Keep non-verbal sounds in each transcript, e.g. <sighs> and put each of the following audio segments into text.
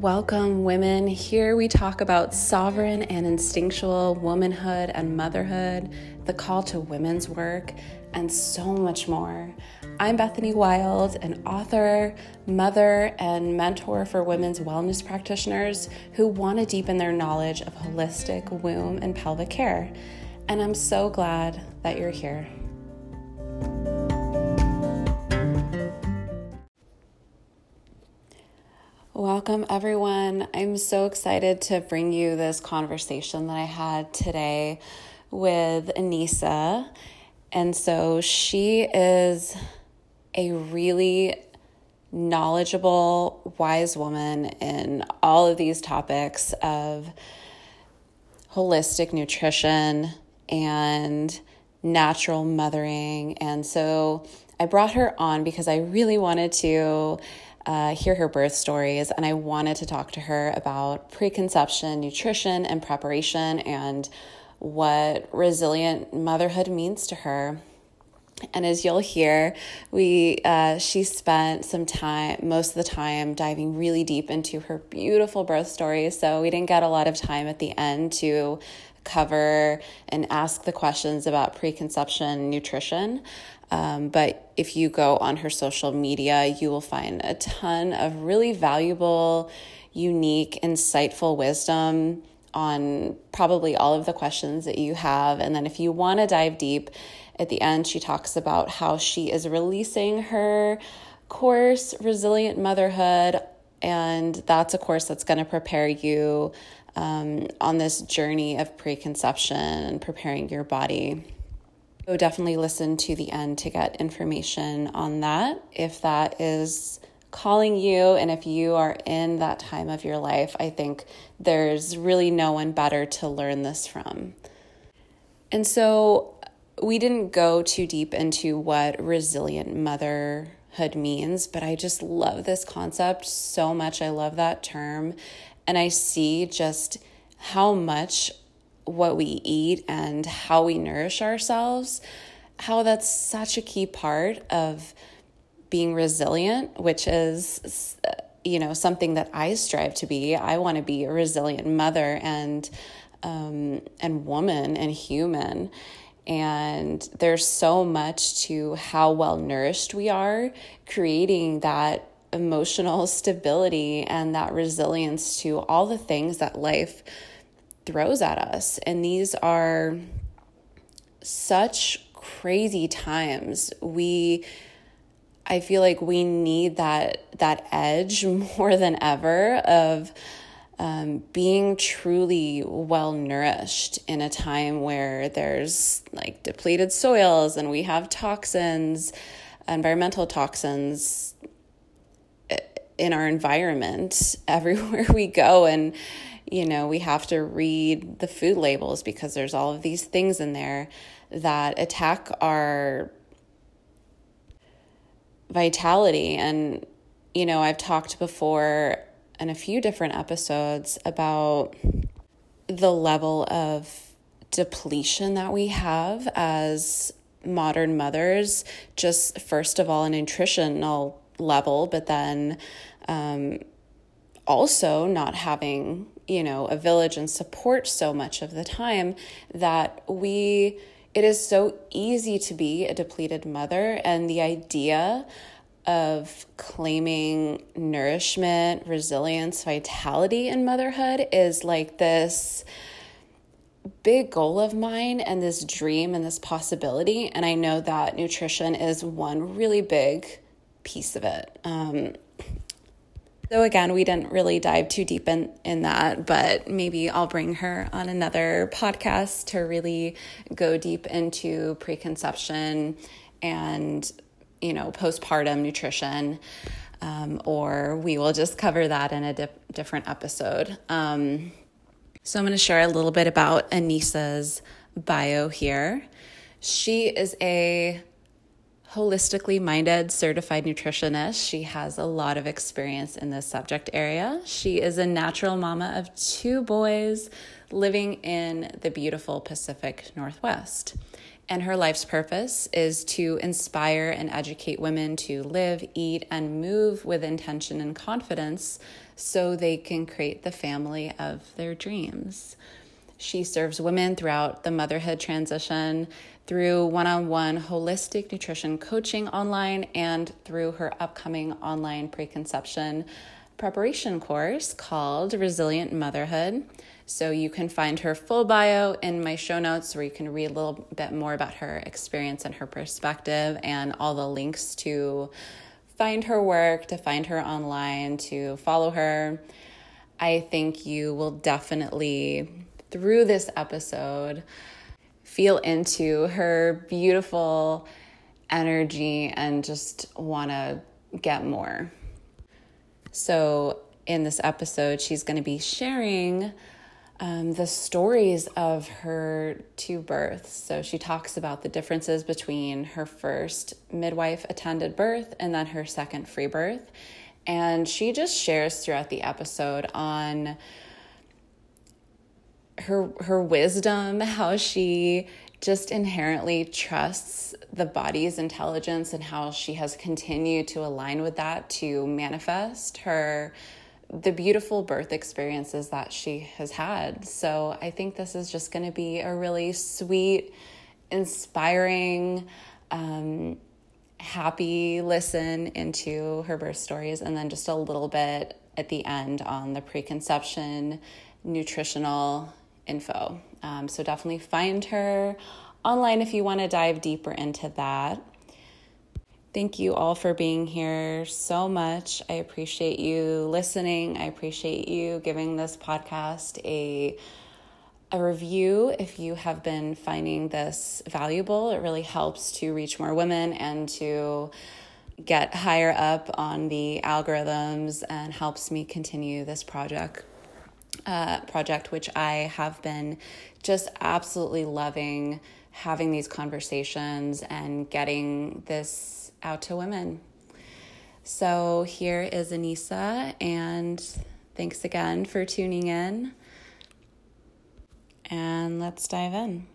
Welcome, women. Here we talk about sovereign and instinctual womanhood and motherhood, the call to women's work, and so much more. I'm Bethany Wild, an author, mother, and mentor for women's wellness practitioners who want to deepen their knowledge of holistic womb and pelvic care. And I'm so glad that you're here. Welcome, everyone. I'm so excited to bring you this conversation that I had today with Anisa. And so she is a really knowledgeable, wise woman in all of these topics of holistic nutrition and natural mothering. And so I brought her on because I really wanted to uh, hear her birth stories, and I wanted to talk to her about preconception, nutrition, and preparation, and what resilient motherhood means to her. And as you'll hear, we uh, she spent some time, most of the time, diving really deep into her beautiful birth story. So we didn't get a lot of time at the end to cover and ask the questions about preconception nutrition. Um, but if you go on her social media, you will find a ton of really valuable, unique, insightful wisdom on probably all of the questions that you have. And then if you want to dive deep, at the end, she talks about how she is releasing her course, Resilient Motherhood. And that's a course that's going to prepare you um, on this journey of preconception and preparing your body. So definitely listen to the end to get information on that if that is calling you and if you are in that time of your life. I think there's really no one better to learn this from. And so we didn't go too deep into what resilient motherhood means, but I just love this concept so much. I love that term. And I see just how much what we eat and how we nourish ourselves, how that's such a key part of being resilient, which is you know something that I strive to be. I want to be a resilient mother and um, and woman and human. And there's so much to how well nourished we are, creating that emotional <laughs> stability and that resilience to all the things that life throws at us. And these are such crazy times. We I feel like we need that that edge <laughs> more than ever of um, being truly well nourished in a time where there's like depleted soils and we have toxins, environmental toxins eh, in our environment <laughs> everywhere we go. And, you know, we have to read the food labels because there's all of these things in there that attack our vitality. And, you know, I've talked before in a few different episodes about the level of depletion that we have as modern mothers, just first of all, a nutritional level, but then um, also not having, you know, a village and support so much of the time that we, it is so easy to be a depleted mother. And the idea of claiming nourishment, resilience, vitality in motherhood is like this big goal of mine and this dream and this possibility. And I know that nutrition is one really big piece of it. Um, so again, we didn't really dive too deep in, in that, but maybe I'll bring her on another podcast to really go deep into preconception and you know, postpartum nutrition, um, or we will just cover that in a dip- different episode. Um, so I'm going to share a little bit about Anisa's bio here. She is a holistically minded certified nutritionist. She has a lot of experience in this subject area. She is a natural mama of two boys living in the beautiful Pacific Northwest. And her life's purpose is to inspire and educate women to live, eat, and move with intention and confidence so they can create the family of their dreams. She serves women throughout the motherhood transition through one on one holistic nutrition coaching online and through her upcoming online preconception preparation course called Resilient Motherhood. So you can find her full bio in my show notes where you can read a little bit more about her experience and her perspective and all the links to find her work, to find her online, to follow her. I think you will definitely, through this episode, feel into her beautiful energy and just want to get more. So, in this episode, she's going to be sharing um, the stories of her two births. So she talks about the differences between her first midwife attended birth and then her second free birth. And she just shares throughout the episode on her her wisdom, how she just inherently trusts the body's intelligence and how she has continued to align with that to manifest her the beautiful birth experiences that she has had. So I think this is just going to be a really sweet, inspiring, um, happy listen into her birth stories, and then just a little bit at the end on the preconception nutritional info. Um, so definitely find her online if you want to dive deeper into that. Thank you all for being here so much. I appreciate you listening. I appreciate you giving this podcast a a review if you have been finding this valuable. It really helps to reach more women and to get higher up on the algorithms and helps me continue this project uh, project which I have been just absolutely loving having these conversations and getting this out to women. So here is Anisa, and thanks again for tuning in. And let's dive in.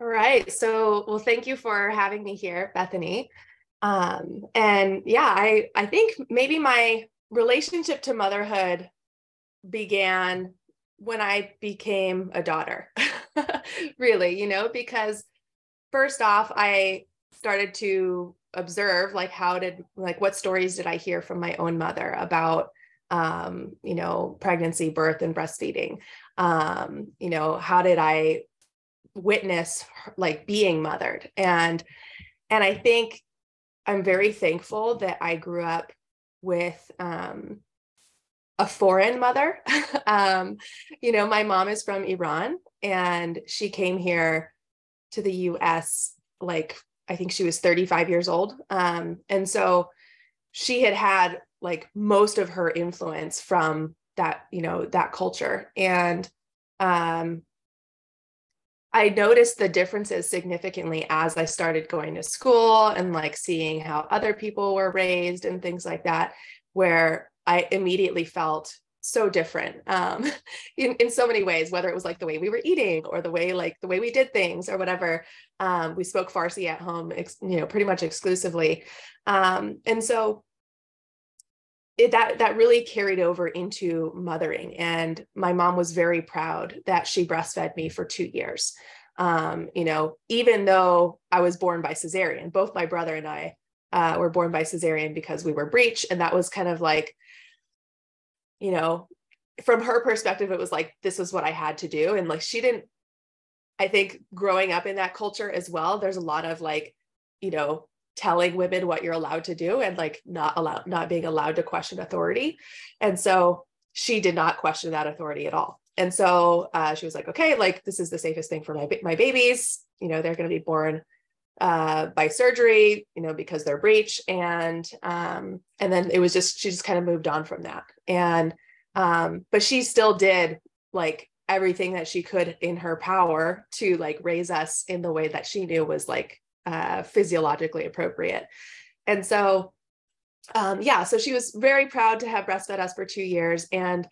All right. So, well, thank you for having me here, Bethany. Um, and yeah, I I think maybe my relationship to motherhood began when I became a daughter. <laughs> really, you know, because first off, I started to observe like how did like what stories did I hear from my own mother about um, you know, pregnancy, birth, and breastfeeding. Um, you know, how did I witness like being mothered. And and i think i'm very thankful that i grew up with um a foreign mother. <laughs> Um you know my mom is from iran and she came here to the us like i think she was 35 years old. Um and so she had had like most of her influence from that you know that culture. And um I noticed the differences significantly as I started going to school and like seeing how other people were raised and things like that, where I immediately felt so different um, <laughs> in, in so many ways, whether it was like the way we were eating or the way like the way we did things or whatever. Um, we spoke Farsi at home, ex, you know, pretty much exclusively. Um, and so it, that that really carried over into mothering and my mom was very proud that she breastfed me for two years. Um, you know even though i was born by cesarean both my brother and i uh, were born by cesarean because we were breech and that was kind of like you know from her perspective it was like this was what i had to do and like she didn't i think growing up in that culture as well there's a lot of like you know telling women what you're allowed to do and like not allowed not being allowed to question authority. And so she did not question that authority at all. And so uh, she was like okay like this is the safest thing for my my babies. You know they're going to be born uh, by surgery you know because they're breech. And um, and then it was just she just kind of moved on from that. And um, but she still did like everything that she could in her power to like raise us in the way that she knew was like uh, physiologically appropriate. And so, um, yeah, so she was very proud to have breastfed us for two years and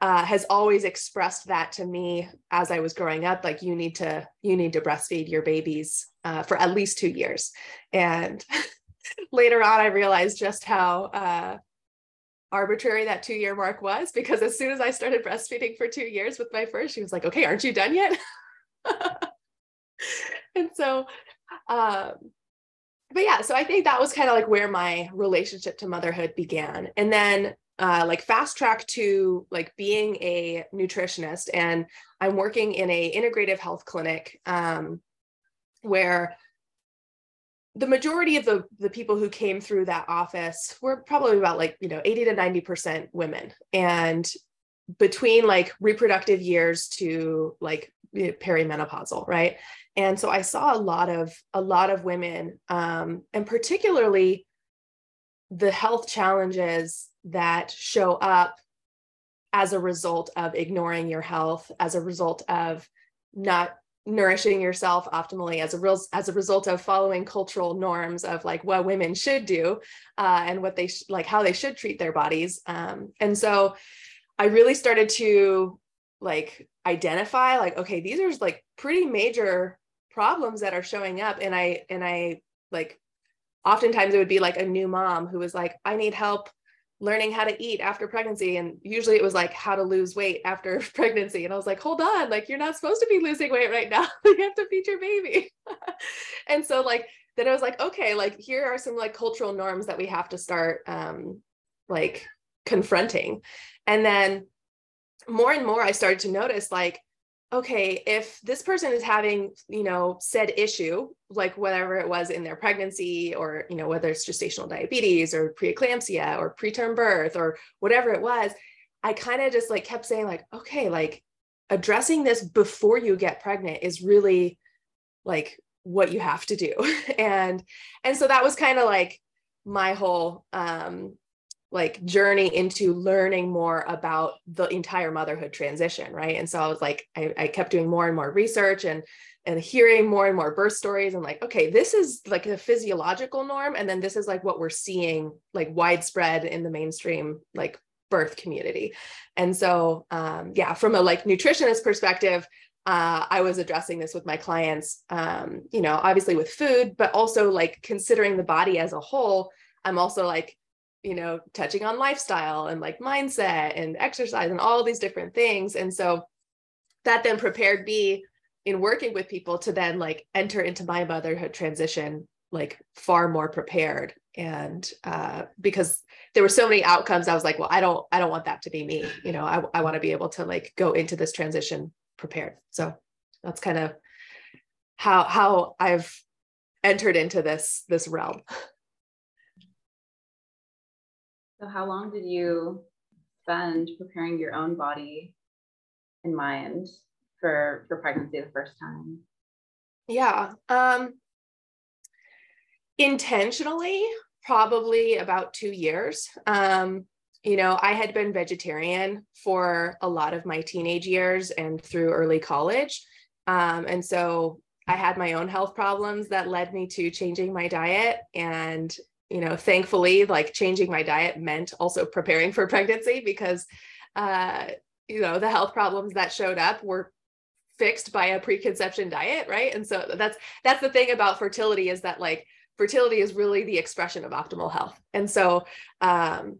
uh, has always expressed that to me as I was growing up. Like you need to you need to breastfeed your babies uh, for at least two years. And <laughs> later on, I realized just how uh, arbitrary that two year mark was because as soon as I started breastfeeding for two years with my first, she was like, okay, aren't you done yet? <laughs> and so, um, but yeah, so I think that was kind of like where my relationship to motherhood began. And then uh, like fast track to like being a nutritionist and i'm working in a integrative health clinic um, where the majority of the the people who came through that office were probably about like you know 80 to 90 percent women and between like reproductive years to like perimenopausal right and so i saw a lot of a lot of women um, and particularly the health challenges that show up as a result of ignoring your health as a result of not nourishing yourself optimally as a real as a result of following cultural norms of like what women should do uh, and what they sh- like how they should treat their bodies. Um, and so i really started to like identify like okay these are like pretty major problems that are showing up and i and i like oftentimes it would be like a new mom who was like i need help learning how to eat after pregnancy and usually it was like how to lose weight after <laughs> pregnancy and i was like hold on like you're not supposed to be losing weight right now. <laughs> You have to feed your baby. <laughs> And so like then i was like okay like here are some like cultural norms that we have to start um like confronting. And then more and more i started to notice like okay, if this person is having, you know, said issue, like whatever it was in their pregnancy or, you know, whether it's gestational diabetes or preeclampsia or preterm birth or whatever it was, I kind of just like kept saying like, okay, like addressing this before you get pregnant is really like what you have to do. <laughs> and and so that was kind of like my whole um like journey into learning more about the entire motherhood transition right and so i was like I, I, kept doing more and more research and and hearing more and more birth stories and like okay this is like a physiological norm and then this is like what we're seeing like widespread in the mainstream like birth community and so um yeah from a like nutritionist perspective uh, I was addressing this with my clients, um, you know, obviously with food, but also like considering the body as a whole. I'm also like, you know, touching on lifestyle and like mindset and exercise and all these different things. And so that then prepared me in working with people to then like enter into my motherhood transition like far more prepared. And uh, because there were so many outcomes i was like well i don't i don't want that to be me. You know i, I want to be able to like go into this transition prepared. So that's kind of how how i've entered into this this realm <laughs> So, how long did you spend preparing your own body and mind for for pregnancy the first time? Yeah, um, intentionally, probably about two years. Um, you know, I had been vegetarian for a lot of my teenage years and through early college. Um, and so I had my own health problems that led me to changing my diet. And you know, thankfully, like changing my diet meant also preparing for pregnancy because, uh, you know, the health problems that showed up were fixed by a preconception diet, right? And so that's that's the thing about fertility is that like fertility is really the expression of optimal health, and so um,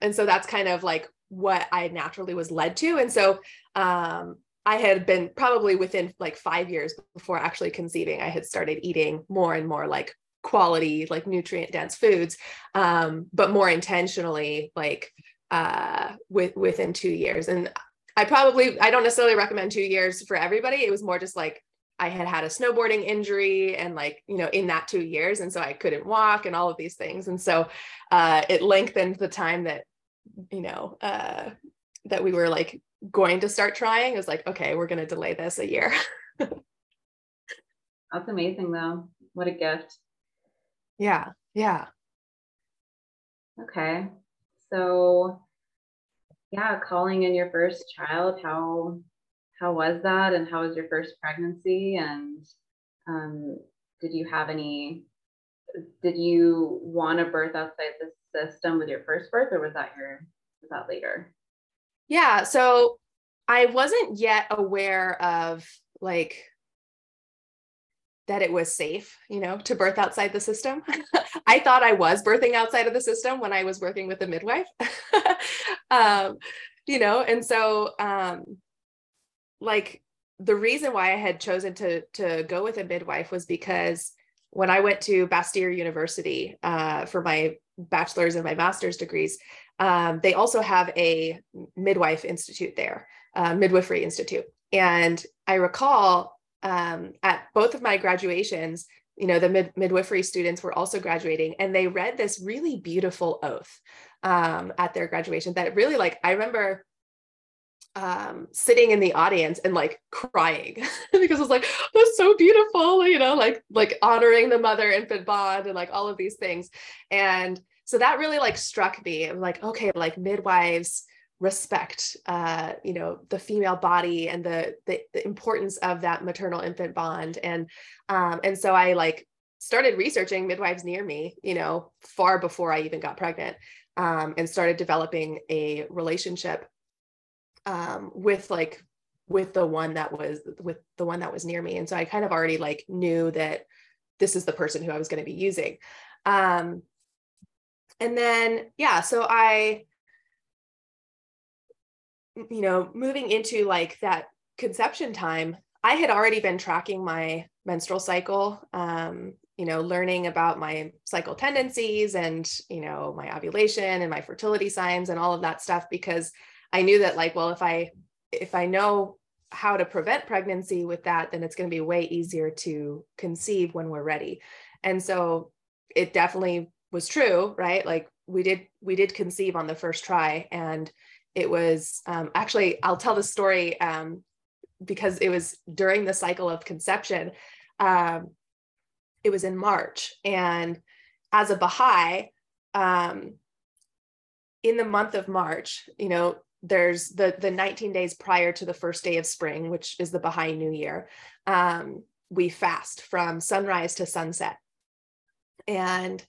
and so that's kind of like what I naturally was led to, and so um, I had been probably within like five years before actually conceiving, I had started eating more and more like quality like nutrient dense foods um, but more intentionally like uh, with within two years. And i probably i don't necessarily recommend two years for everybody. It was more just like i had had a snowboarding injury and like you know in that two years and so i couldn't walk and all of these things. And so uh, it lengthened the time that you know uh, that we were like going to start trying. It was like okay we're going to delay this a year. <laughs> That's amazing though. What a gift yeah. Yeah. Okay. So yeah, calling in your first child, how how was that and how was your first pregnancy and um, did you have any did you want a birth outside the system with your first birth or was that your was that later yeah so i wasn't yet aware of like that it was safe you know to birth outside the system <laughs> i thought i was birthing outside of the system when i was working with a midwife <laughs> um, you know and so um, like the reason why I had chosen to to go with a midwife was because when I went to Bastyr University uh, for my bachelor's and my master's degrees, um, they also have a midwife institute there, uh, midwifery institute. And I recall um, at both of my graduations, you know, the mid- midwifery students were also graduating, and they read this really beautiful oath um, at their graduation that really, like, I remember um, sitting in the audience and like crying <laughs> because I was like, that's so beautiful, you know, like like honoring the mother infant bond and like all of these things. And so that really like struck me. I'm like, okay, like midwives respect uh, you know, the female body and the, the the importance of that maternal infant bond. And um, and so I like started researching midwives near me, you know, far before I even got pregnant. Um, and started developing a relationship um, with like with the one that was with the one that was near me and so i kind of already like knew that this is the person who i was going to be using um and then yeah so i you know moving into like that conception time i had already been tracking my menstrual cycle um you know learning about my cycle tendencies and you know my ovulation and my fertility signs and all of that stuff because I knew that like, well, if I if I know how to prevent pregnancy with that, then it's going to be way easier to conceive when we're ready. And so it definitely was true, right? Like we did we did conceive on the first try and it was um, actually I'll tell the story um, because it was during the cycle of conception. Um, it was in March, and as a Baha'i, um, in the month of March, you know, there's the the 19 days prior to the first day of spring which is the baha'i new year um, we fast from sunrise to sunset and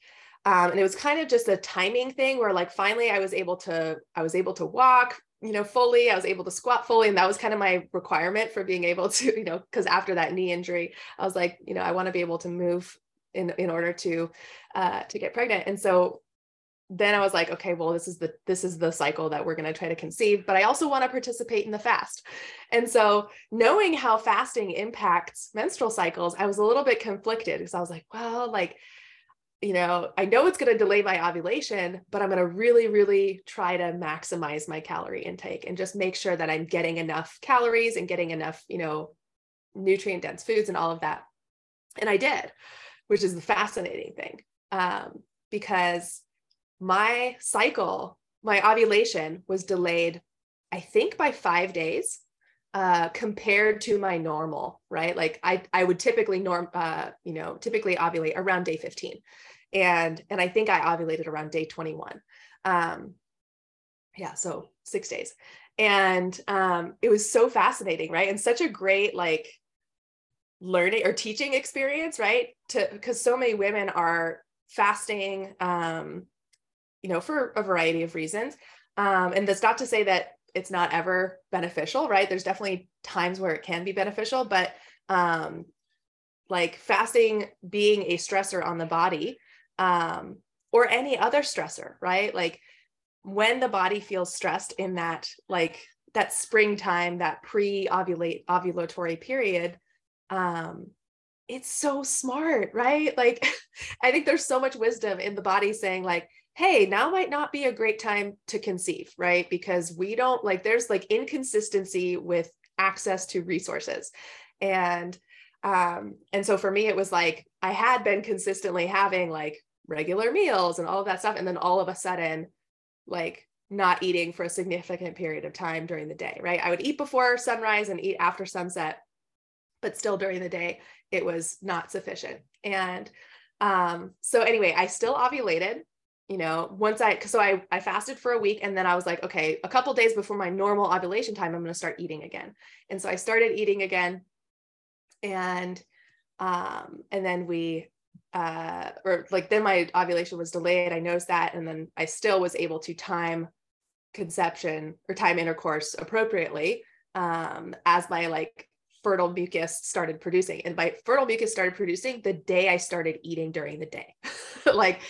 um, and it was kind of just a timing thing where like finally i was able to i was able to walk you know fully i was able to squat fully and that was kind of my requirement for being able <laughs> to you know because after that knee injury i was like you know i want to be able to move in in order to uh to get pregnant and so then I was like, okay, well, this is the this is the cycle that we're going to try to conceive, but I also want to participate in the fast. And so, knowing how fasting impacts menstrual cycles, I was a little bit conflicted because I was like, well, like you know, I know it's going to delay my ovulation, but I'm going to really really try to maximize my calorie intake and just make sure that I'm getting enough calories and getting enough, you know, nutrient dense foods and all of that. And I did, which is the fascinating thing. Um, because my cycle, my ovulation was delayed, I think by five days uh, compared to my normal, right? Like I, I would typically norm, uh, you know, typically ovulate around day 15. And, and I think I ovulated around day 21. Um, yeah. So six days. And um, it was so fascinating, right? And such a great, like, learning or teaching experience, right? To, because so many women are fasting um, you know, for a variety of reasons. Um, and that's not to say that it's not ever beneficial, right? There's definitely times where it can be beneficial, but um, like fasting being a stressor on the body um, or any other stressor, right? Like when the body feels stressed in that, like that springtime, that pre ovulate ovulatory period, um, it's so smart, right? <laughs> Like I think there's so much wisdom in the body saying, like, hey, now might not be a great time to conceive, right? Because we don't like, there's like inconsistency with access to resources. And, um, and so for me, it was like, I had been consistently having like regular meals and all of that stuff. And then all of a sudden, like not eating for a significant period of time during the day, right? I would eat before sunrise and eat after sunset, but still during the day, it was not sufficient. And um, so anyway, I still ovulated you know, once I, so I, I fasted for a week and then I was like, okay, a couple days before my normal ovulation time, I'm going to start eating again. And so I started eating again and, um, and then we, uh, or like then my ovulation was delayed. I noticed that. And then I still was able to time conception or time intercourse appropriately, um, as my like fertile mucus started producing. And my fertile mucus started producing the day i started eating during the day. <laughs> Like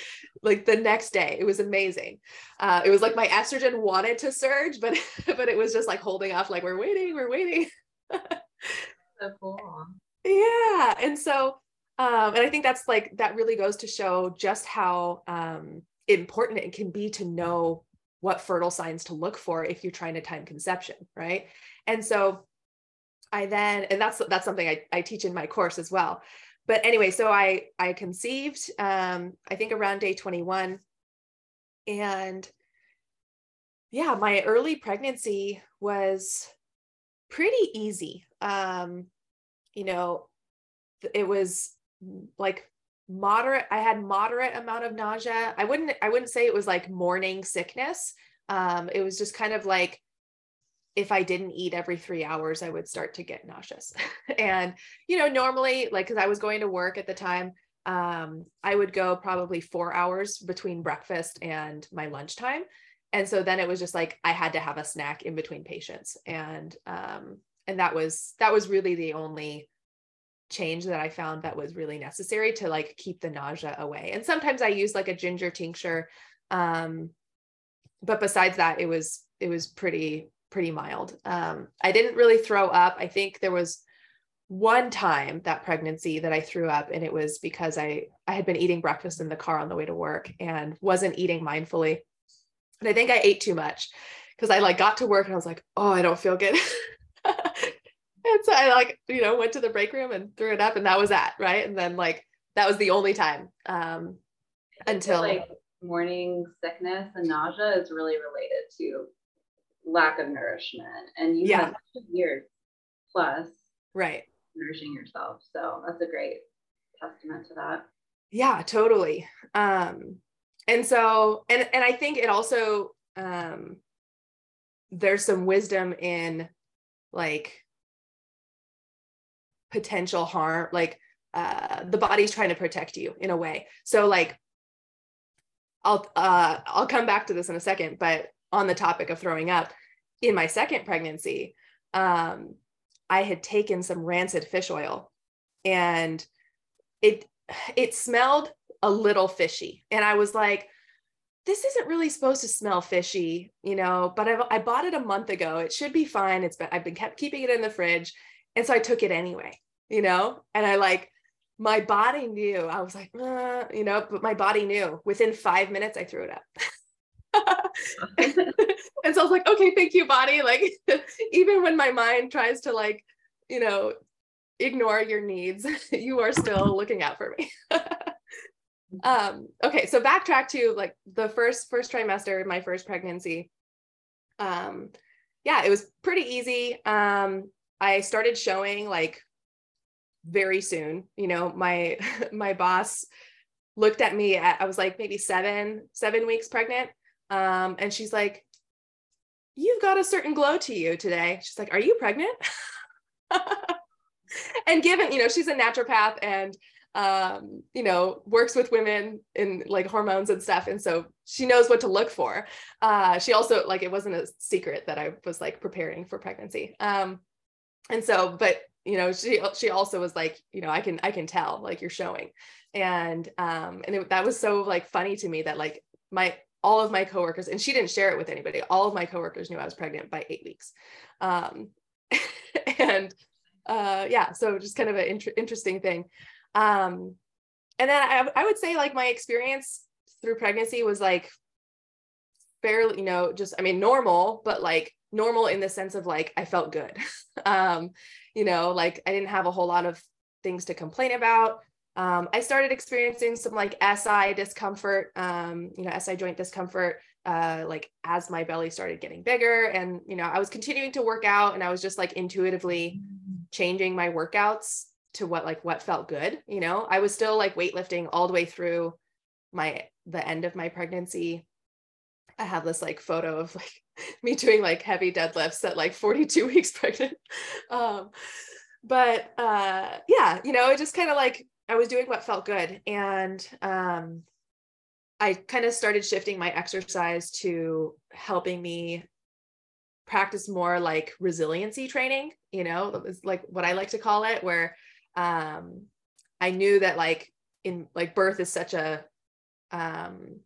like the next day. It was amazing. Uh, it was like my estrogen wanted to surge but <laughs> but it was just like holding off like we're waiting we're waiting. <laughs> So cool. Yeah. And so um and i think that's like that really goes to show just how um important it can be to know what fertile signs to look for if you're trying to time conception right and so I then, and that's that's something I, I teach in my course as well. But anyway, so I I conceived um, I think around day 21. And yeah, my early pregnancy was pretty easy. Um, you know, it was like moderate i had moderate amount of nausea i wouldn't i wouldn't say it was like morning sickness um it was just kind of like if I didn't eat every three hours, I would start to get nauseous. <laughs> and, you know, normally, like, because I was going to work at the time, um, I would go probably four hours between breakfast and my lunchtime. And so then it was just like I had to have a snack in between patients. And um, and that was that was really the only change that I found that was really necessary to like keep the nausea away. And sometimes I use like a ginger tincture. Um, but besides that, it was it was pretty pretty mild. Um, I didn't really throw up. I think there was one time that pregnancy that I threw up, and it was because I I had been eating breakfast in the car on the way to work and wasn't eating mindfully. And I think I ate too much because I like got to work and I was like, oh, I don't feel good. <laughs> and so I like, you know, went to the break room and threw it up, and that was that, right? And then like that was the only time um, until like morning sickness and nausea is really related to lack of nourishment and you yeah. have years plus right nourishing yourself so that's a great testament to that yeah totally um and so and and i think it also um there's some wisdom in like potential harm like uh the body's trying to protect you in a way so like i'll uh i'll come back to this in a second but on the topic of throwing up, in my second pregnancy, um, I had taken some rancid fish oil and it it smelled a little fishy. And I was like, this isn't really supposed to smell fishy, you know, but I, I bought it a month ago. It should be fine. It's been, I've been kept keeping it in the fridge. And so I took it anyway, you know, and I like, my body knew, I was like, uh, you know, but my body knew within five minutes, I threw it up. <laughs> and so I was like, okay, thank you, body. Like, <laughs> even when my mind tries to, like, you know, ignore your needs, <laughs> you are still looking out for me. um, okay, so backtrack to like the first first trimester, my first pregnancy. Um, yeah, it was pretty easy. Um, I started showing like very soon. You know, my <laughs> my boss looked at me at, I was like maybe seven, seven weeks pregnant. Um, and she's like, You've got a certain glow to you today. She's like, Are you pregnant? <laughs> and given, you know, she's a naturopath and um, you know, works with women in like hormones and stuff. And so she knows what to look for. Uh, she also like it wasn't a secret that I was like preparing for pregnancy. Um, and so, but you know, she she also was like, you know, I can I can tell like you're showing. And um, and it, that was so like funny to me that like my all of my coworkers, and she didn't share it with anybody. All of my coworkers knew I was pregnant by eight weeks. Um, <laughs> and uh, yeah, so just kind of an int- interesting thing. Um, and then I, I would say like my experience through pregnancy was like fairly, you know, just, I mean, normal, but like normal in the sense of like, I felt good. <laughs> um, you know, like I didn't have a whole lot of things to complain about um, I started experiencing some like SI discomfort, um, you know, SI joint discomfort, uh, like as my belly started getting bigger. And, you know, I was continuing to work out and I was just like intuitively changing my workouts to what like what felt good. You know, I was still like weightlifting all the way through my the end of my pregnancy i have this like photo of <laughs> like me doing like heavy deadlifts at like 42 <laughs> weeks pregnant. Um but uh yeah you know it just kind of like i was doing what felt good. And um i kind of started shifting my exercise to helping me practice more like resiliency training you know? That was like what i like to call it where um i knew that like in like birth is such a um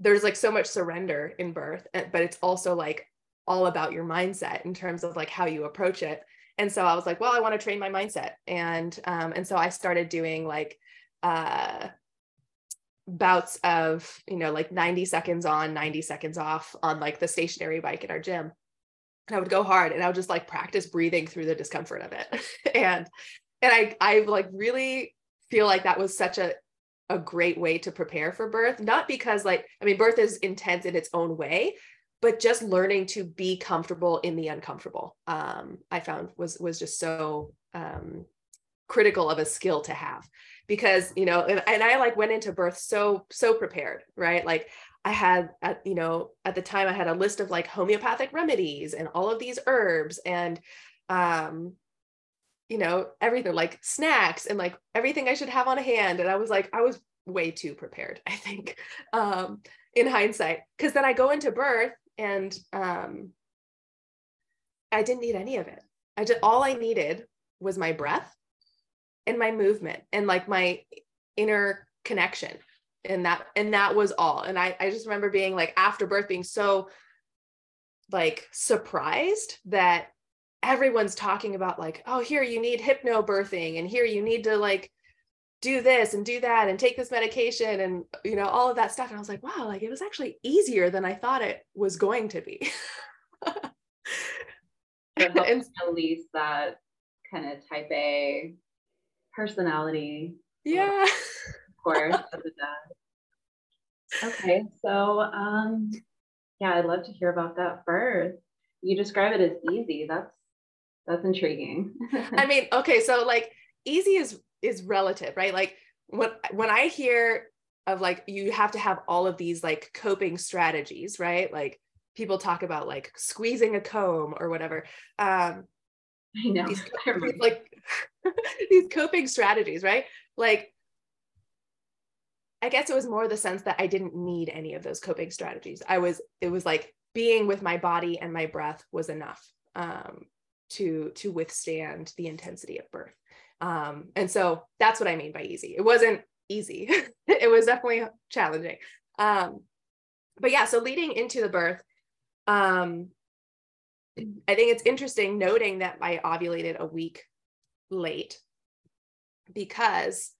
there's like so much surrender in birth eh, but it's also like all about your mindset in terms of like how you approach it. And so i was like well i want to train my mindset. And um and so i started doing like uh bouts of you know like 90 seconds on 90 seconds off on like the stationary bike at our gym. And i would go hard and i would just like practice breathing through the discomfort of it. <laughs> And and i i like really feel like that was such a a great way to prepare for birth not because like i mean birth is intense in its own way but just learning to be comfortable in the uncomfortable um, i found was was just so um, critical of a skill to have. Because you know and, and i like went into birth so so prepared right? Like i had at you know at the time i had a list of like homeopathic remedies and all of these herbs and um you know, everything like snacks and like everything I should have on hand. And I was like, I was way too prepared, I think, um, in hindsight. Cause then I go into birth and um, I didn't need any of it. I just all I needed was my breath and my movement and like my inner connection. And that and that was all. And I, I just remember being like after birth being so like surprised that everyone's talking about like oh here you need hypnobirthing and here you need to like do this and do that and take this medication and you know all of that stuff. And i was like wow like it was actually easier than i thought it was going to be. <laughs> And, release that kind of type a personality. Yeah. Of course as a dad. Okay so um yeah i'd love to hear about that birth you describe it as easy. That's that's intriguing. I mean, okay, so like easy is is relative, right? Like when when I hear of like you have to have all of these like coping strategies, right? Like people talk about like squeezing a comb or whatever. Um I know. These, <laughs> like <laughs> these coping strategies, right? Like I guess it was more the sense that I didn't need any of those coping strategies. I was it was like being with my body and my breath was enough. Um, to to withstand the intensity of birth. Um, and so that's what i mean by easy. It wasn't easy. <laughs> It was definitely challenging. Um, but yeah so leading into the birth um, i think it's interesting noting that i ovulated a week late because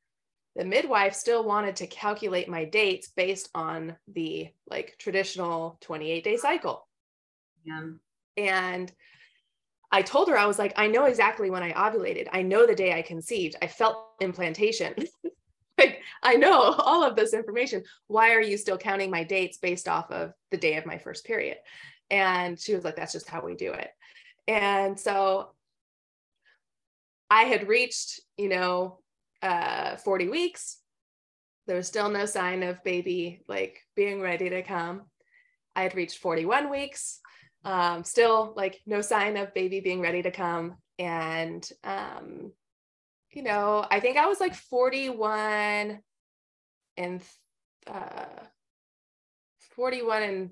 the midwife still wanted to calculate my dates based on the like traditional 28 day cycle. Yeah. and I told her, I was like, I know exactly when I ovulated. I know the day I conceived. I felt implantation. <laughs> like, I know all of this information. Why are you still counting my dates based off of the day of my first period? And she was like, that's just how we do it. And so I had reached, you know, uh, 40 weeks. There was still no sign of baby like being ready to come. I had reached 41 weeks um, still like no sign of baby being ready to come. And um, you know i think i was like 41 and uh, 41 and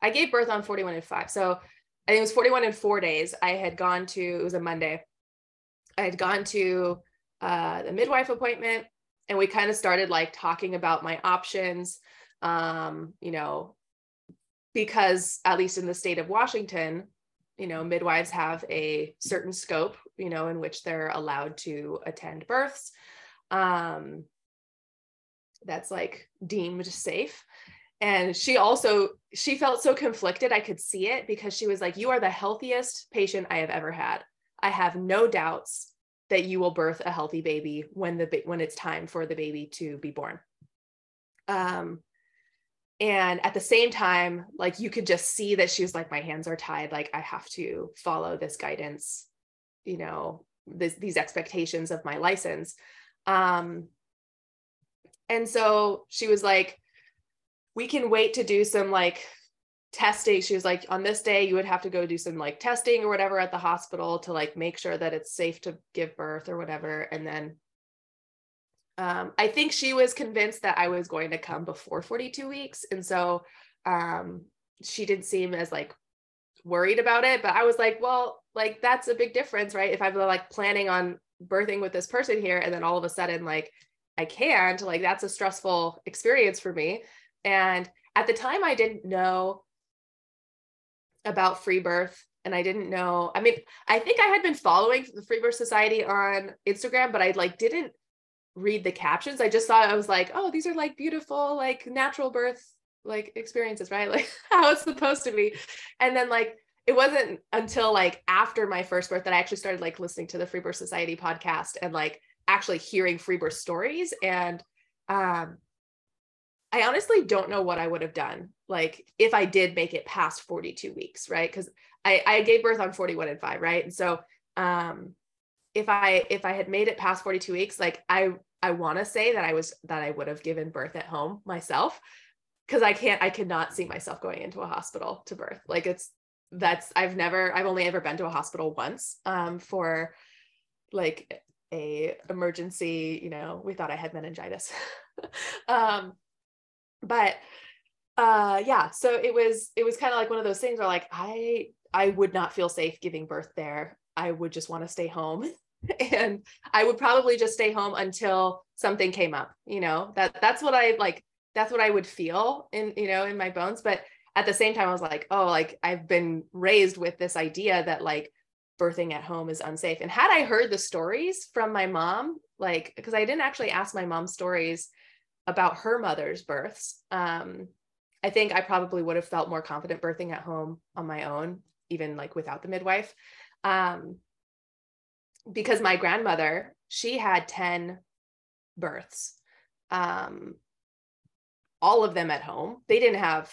i gave birth on 41 and 5 so i think it was 41 and 4 days i had gone to it was a monday. I had gone to uh, the midwife appointment and we kind of started like talking about my options. Um, you know because at least in the state of Washington, you know, midwives have a certain scope, you know, in which they're allowed to attend births. Um, that's like deemed safe. And she also she felt so conflicted. I could see it because she was like, "You are the healthiest patient I have ever had. I have no doubts that you will birth a healthy baby when the when it's time for the baby to be born." Um, and at the same time like you could just see that she was like my hands are tied like i have to follow this guidance you know this, these expectations of my license um And so she was like, we can wait to do some like testing. She was like, on this day, you would have to go do some like testing or whatever at the hospital to like make sure that it's safe to give birth or whatever. And then um, I think she was convinced that I was going to come before 42 weeks. And so um, she didn't seem as like worried about it. But I was like, well, like that's a big difference, right? If I'm like planning on birthing with this person here and then all of a sudden like I can't, like that's a stressful experience for me. And at the time I didn't know about free birth and I didn't know. I mean, I think I had been following the Free Birth Society on Instagram, but I like didn't read the captions. I just thought I was like, oh, these are like beautiful, like natural birth like experiences, right? <laughs> Like how it's supposed to be. And then like it wasn't until like after my first birth that I actually started like listening to the Free Birth Society podcast and like actually hearing free birth stories. And um I honestly don't know what I would have done like if I did make it past 42 weeks, right? Because I, I gave birth on 41 and 5, right? And so um if I if I had made it past 42 weeks, like I I want to say that I was that I would have given birth at home myself because I can't I cannot see myself going into a hospital to birth. Like it's that's I've never I've only ever been to a hospital once um for like a emergency, you know, we thought I had meningitis. <laughs> um but uh yeah, so it was it was kind of like one of those things where like I I would not feel safe giving birth there. I would just want to stay home <laughs> <laughs> and I would probably just stay home until something came up, you know. That that's what I like that's what I would feel in, you know, in my bones, but at the same time I was like, oh, like I've been raised with this idea that like birthing at home is unsafe. And had I heard the stories from my mom, like because I didn't actually ask my mom stories about her mother's births, um, I think I probably would have felt more confident birthing at home on my own, even like without the midwife. Um, because my grandmother, she had 10 births, um, all of them at home. They didn't have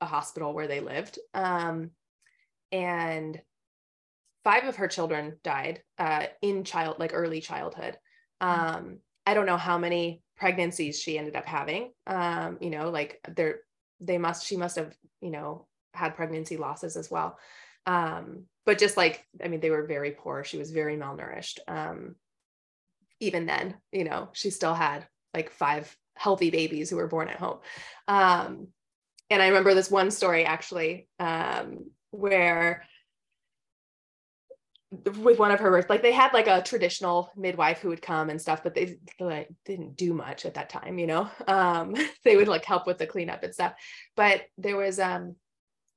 a hospital where they lived. Um, and five of her children died uh, in child, like early childhood. Um, I don't know how many pregnancies she ended up having. Um, you know, like there, they must, she must have, you know, had pregnancy losses as well. Um, but just like i mean they were very poor she was very malnourished um even then you know she still had like five healthy babies who were born at home um and i remember this one story actually um where with one of her like they had like a traditional midwife who would come and stuff, but they like didn't do much at that time, you know. Um, <laughs> they would like help with the cleanup and stuff. But there was um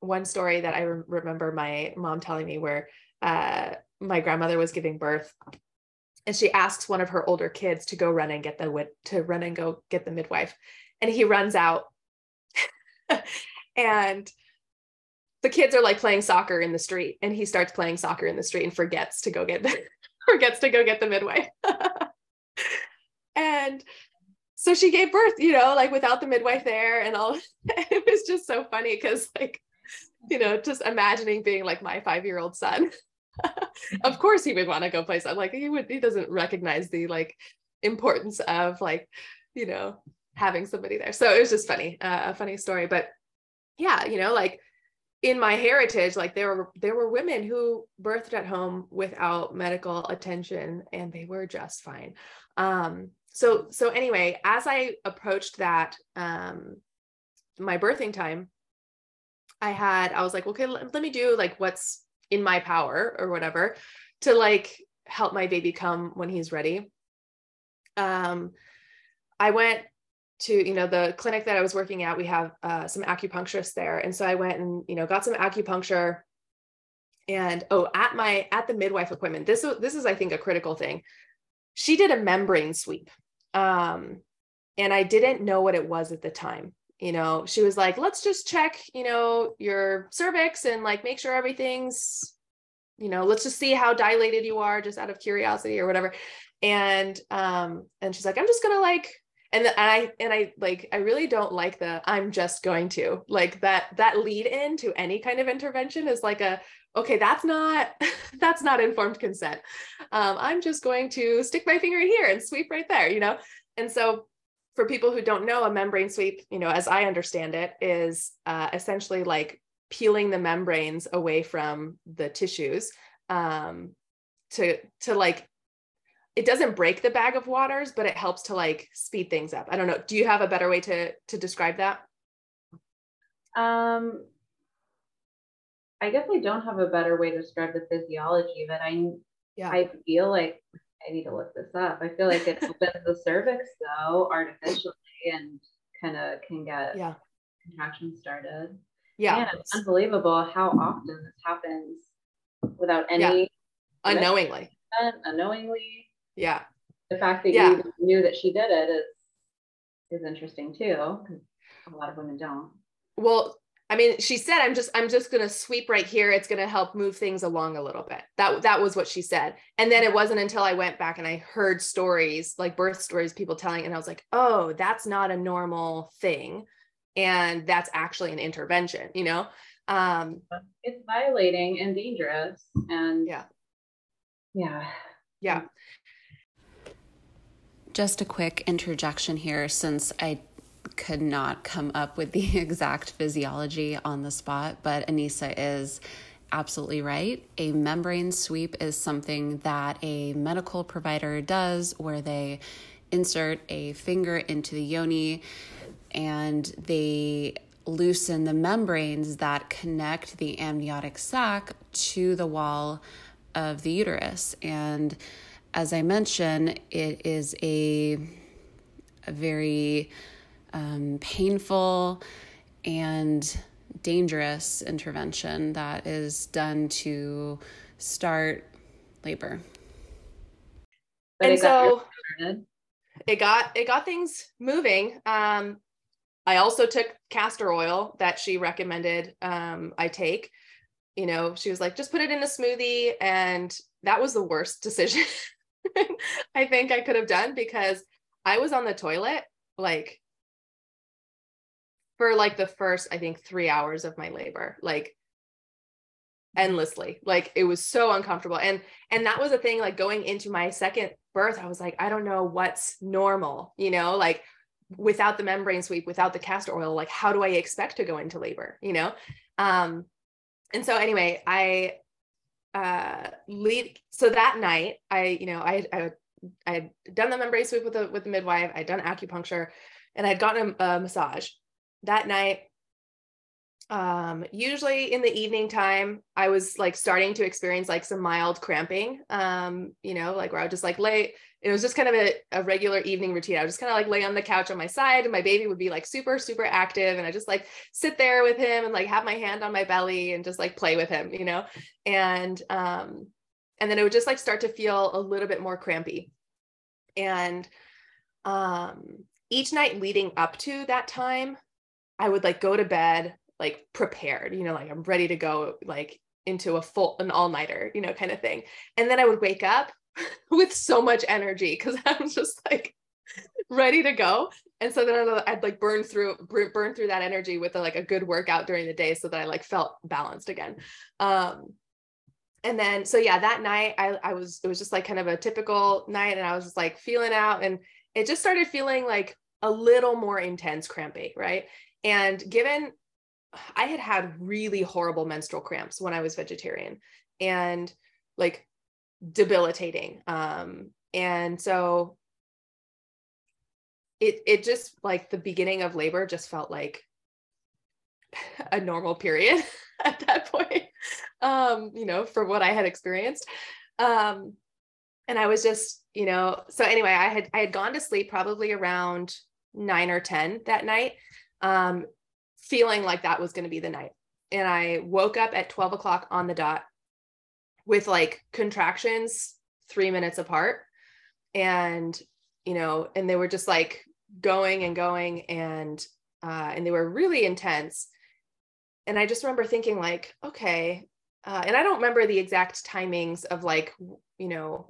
one story that I re- remember my mom telling me where uh, my grandmother was giving birth and she asks one of her older kids to go run and get the to run and go get the midwife and he runs out. <laughs> And the kids are like playing soccer in the street and he starts playing soccer in the street and forgets to go get the <laughs> forgets to go get the midwife. <laughs> And so she gave birth you know like without the midwife there and all. It was just so funny because like you know, just imagining being like my five year old son. <laughs> of course he would want to go play something like he would he doesn't recognize the like importance of like you know having somebody there. So it was just funny uh, a funny story. But yeah you know like in my heritage like there were there were women who birthed at home without medical attention and they were just fine. Um so so anyway as i approached that um my birthing time I had, I was like, okay, let, let me do like what's in my power or whatever to like help my baby come when he's ready. Um, I went to you know the clinic that I was working at. We have uh, some acupuncturists there, and so I went and you know got some acupuncture. And oh, at my at the midwife appointment, this this is I think a critical thing. She did a membrane sweep, um, and I didn't know what it was at the time you know, she was like, let's just check, you know, your cervix and like make sure everything's, you know, let's just see how dilated you are just out of curiosity or whatever. And um, and she's like, I'm just gonna like, and, and I and I like I really don't like the I'm just going to like that that lead in to any kind of intervention is like a okay that's not <laughs> that's not informed consent um, i'm just going to stick my finger in here and sweep right there you know and so for people who don't know, a membrane sweep, you know, as I understand it, is uh, essentially like peeling the membranes away from the tissues um, to to like it doesn't break the bag of waters, but it helps to like speed things up. I don't know. Do you have a better way to to describe that? Um, I guess I don't have a better way to describe the physiology, but I yeah. I feel like I need to look this up. I feel like it <laughs> opens the cervix though artificially and kind of can get yeah contractions started. Yeah, and it's unbelievable how often this happens without any yeah. unknowingly, unknowingly. Yeah, the fact that yeah. you knew that she did it is is interesting too because a lot of women don't. Well, I mean, she said, "I'm just, I'm just gonna sweep right here. It's gonna help move things along a little bit." That that was what she said. And then it wasn't until I went back and I heard stories, like birth stories, people telling, and I was like, "Oh, that's not a normal thing, and that's actually an intervention." You know, um, it's violating and dangerous, and yeah, yeah, yeah. Just a quick interjection here, since I could not come up with the <laughs> exact physiology on the spot, but Anisa is absolutely right. A membrane sweep is something that a medical provider does where they insert a finger into the yoni and they loosen the membranes that connect the amniotic sac to the wall of the uterus. And as I mentioned, it is a, a very um, painful and dangerous intervention that is done to start labor. But and so it got it got things moving. Um, I also took castor oil that she recommended um, I take. You know, she was like, just put it in a smoothie, and that was the worst <laughs> decision I think I could have done because I was on the toilet like for like the first i think three hours of my labor like endlessly. Like it was so uncomfortable. And and that was a thing like going into my second birth i was like i don't know what's normal you know? Like without the membrane sweep without the castor oil like how do i expect to go into labor you know? Um and so anyway i uh lead so that night i you know i i I had done the membrane sweep with the with the midwife. I'd done acupuncture, and I'd gotten a, a massage that night um usually in the evening time i was like starting to experience like some mild cramping um you know like where i would just like lay it was just kind of a, a regular evening routine. I would just kind of like lay on the couch on my side and my baby would be like super super active and i just like sit there with him and like have my hand on my belly and just like play with him you know? And um and then it would just like start to feel a little bit more crampy. And um each night leading up to that time I would like go to bed like prepared, you know, like I'm ready to go like into a full an all-nighter, you know, kind of thing. And then I would wake up <laughs> with so much energy because <laughs> I'm just like ready to go. And so then I'd, I'd like burn through burn through that energy with a, like a good workout during the day so that I like felt balanced again. Um and then so yeah, that night I I was it was just like kind of a typical night and I was just like feeling out and it just started feeling like a little more intense crampy, right? And given I had had really horrible menstrual cramps when I was vegetarian and like debilitating. Um, and so it it just like the beginning of labor just felt like <laughs> a normal period <laughs> at that point. Um, you know, from what I had experienced. Um, and I was just, you know, so anyway, I had I had gone to sleep probably around nine or 10 that night um, feeling like that was going to be the night. And I woke up at 12 o'clock on the dot with like contractions three minutes apart. And, you know, and they were just like going and going and, uh, and they were really intense. And I just remember thinking, like, okay. Uh, and I don't remember the exact timings of like, you know,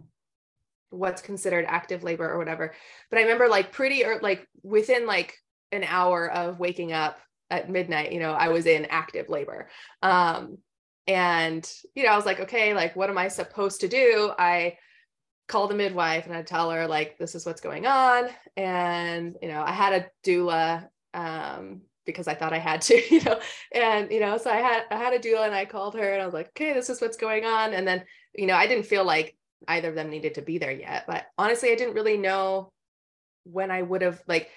what's considered active labor or whatever. But I remember like pretty or like within like an hour of waking up at midnight, you know, I was in active labor. Um, and, you know, I was like, okay, like, what am I supposed to do? I call the midwife and I'd tell her like this is what's going on and you know I had a doula um, because I thought I had to <laughs> you know and you know so I had I had a doula and I called her and I was like okay this is what's going on and then you know I didn't feel like either of them needed to be there yet but honestly I didn't really know when I would have like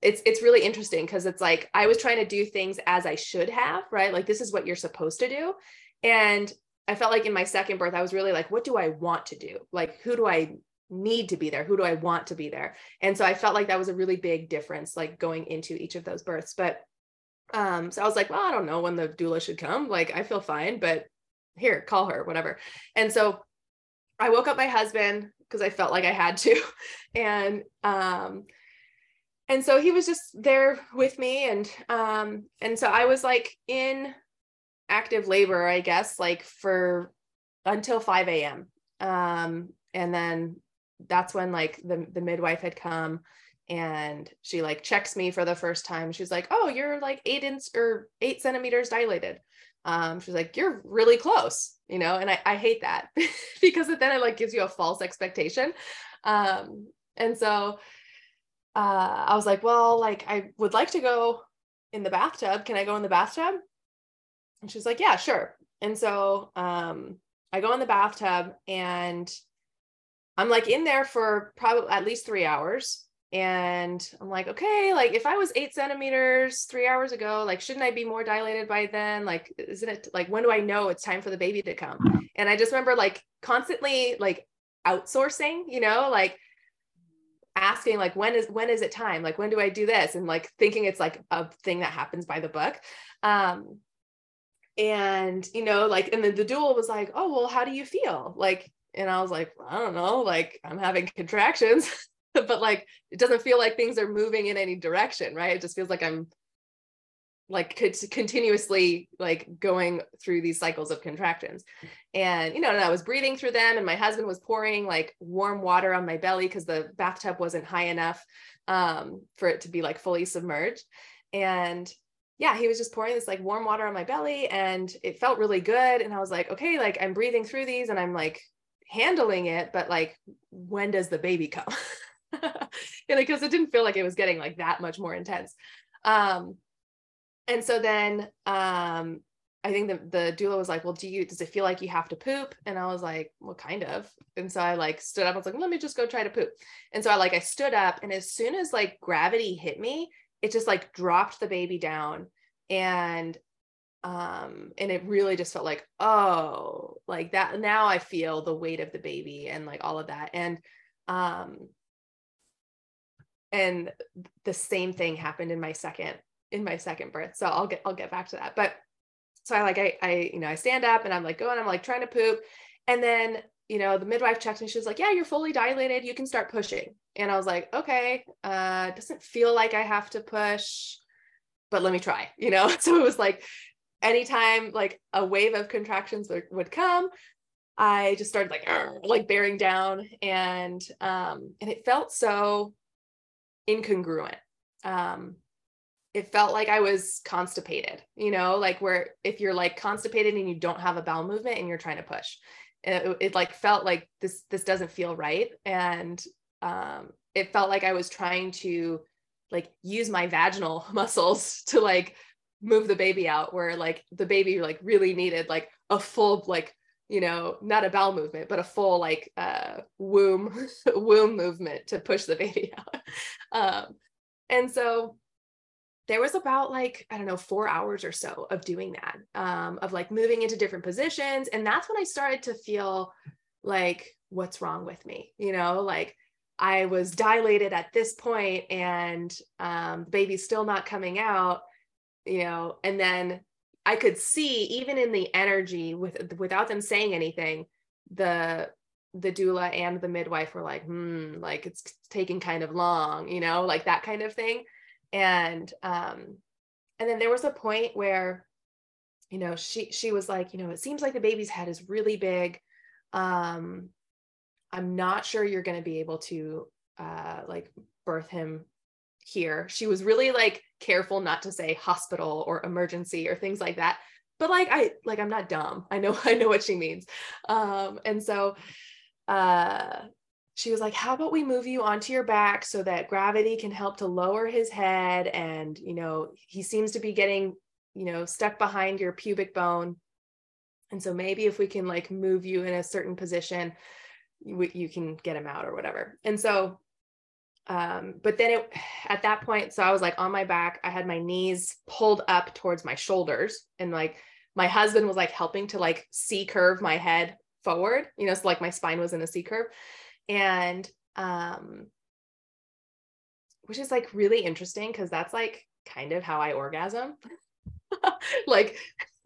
it's it's really interesting because it's like I was trying to do things as I should have right like this is what you're supposed to do and I felt like in my second birth, I was really like, what do I want to do? Like, who do I need to be there? Who do I want to be there? And so I felt like that was a really big difference, like going into each of those births. But um, so I was like, well, I don't know when the doula should come. Like, I feel fine, but here, call her, whatever. And so I woke up my husband because I felt like I had to. <laughs> And um, and so he was just there with me and um and so I was like in active labor, I guess, like for until 5 a.m. Um, and then that's when like the, the midwife had come and she like checks me for the first time. She's like, Oh, you're like eight inch or eight centimeters dilated. Um, she's like, You're really close, you know, and I, I hate that <laughs> because then it like gives you a false expectation. Um, and so uh, I was like, Well, like I would like to go in the bathtub. Can I go in the bathtub? And she's like, yeah, sure. And so um, I go in the bathtub and I'm like in there for probably at least three hours. And I'm like, okay, like if I was eight centimeters three hours ago, like shouldn't I be more dilated by then? Like, isn't it like when do I know it's time for the baby to come? And I just remember like constantly like outsourcing, you know, like asking like when is when is it time? Like when do I do this? And like thinking it's like a thing that happens by the book. Um, and you know like and then the doula was like oh well how do you feel like and i was like i don't know like i'm having <laughs> contractions but like it doesn't feel like things are moving in any direction right it just feels like i'm like could continuously like going through these cycles of contractions and you know and i was breathing through them and my husband was pouring like warm water on my belly because the bathtub wasn't high enough um, for it to be like fully submerged and yeah, he was just pouring this like warm water on my belly and it felt really good. And I was like, okay, like I'm breathing through these and I'm like handling it, but like, when does the baby come? <laughs> You know, because it didn't feel like it was getting like that much more intense. Um, and so then um, I think the, the doula was like, well, do you, does it feel like you have to poop? And I was like, well, kind of. And so I like stood up, I was like, let me just go try to poop. And so I like, I stood up and as soon as like gravity hit me, it just like dropped the baby down and um and it really just felt like oh like that now i feel the weight of the baby and like all of that and um and the same thing happened in my second in my second birth so i'll get i'll get back to that but so i like i i you know i stand up and i'm like going i'm like trying to poop and then you know the midwife checks me she's like yeah you're fully dilated you can start pushing and I was like, okay, uh, doesn't feel like I have to push, but let me try, <laughs> you know? <laughs> So it was like anytime like a wave of contractions would, would come, I just started like, <laughs> like bearing down and, um, and it felt so incongruent. Um, it felt like I was constipated, you know, like where if you're like constipated and you don't have a bowel movement and you're trying to push, it, it, like felt like this this doesn't feel right. And um, it felt like I was trying to like use my vaginal <laughs> muscles to like move the baby out where like the baby like really needed like a full like you know not a bowel movement but a full like uh womb <laughs> womb movement to push the baby <laughs> out. Um and so there was about like i don't know four hours or so of doing that um of like moving into different positions and that's when i started to feel like what's wrong with me you know like I was dilated at this point and um, the baby's still not coming out, you know, and then I could see even in the energy with without them saying anything, the the doula and the midwife were like, hmm, like it's taking kind of long, you know, like that kind of thing. And um, and then there was a point where, you know, she she was like, you know, it seems like the baby's head is really big. Um, I'm not sure you're going to be able to uh, like birth him here. She was really like careful not to say hospital or emergency or things like that. But like I like I'm not dumb. I know <laughs> I know what she means. Um, and so uh she was like, How about we move you onto your back so that gravity can help to lower his head? And, you know, he seems to be getting, you know, stuck behind your pubic bone. And so maybe if we can like move you in a certain position, you, you can get him out or whatever. And so, um, but then it, at that point, so I was like on my back, I had my knees pulled up towards my shoulders and like my husband was like helping to like C curve my head forward, you know, so like my spine was in a C curve. And, um, which is like really interesting because that's like kind of how I orgasm. <laughs> like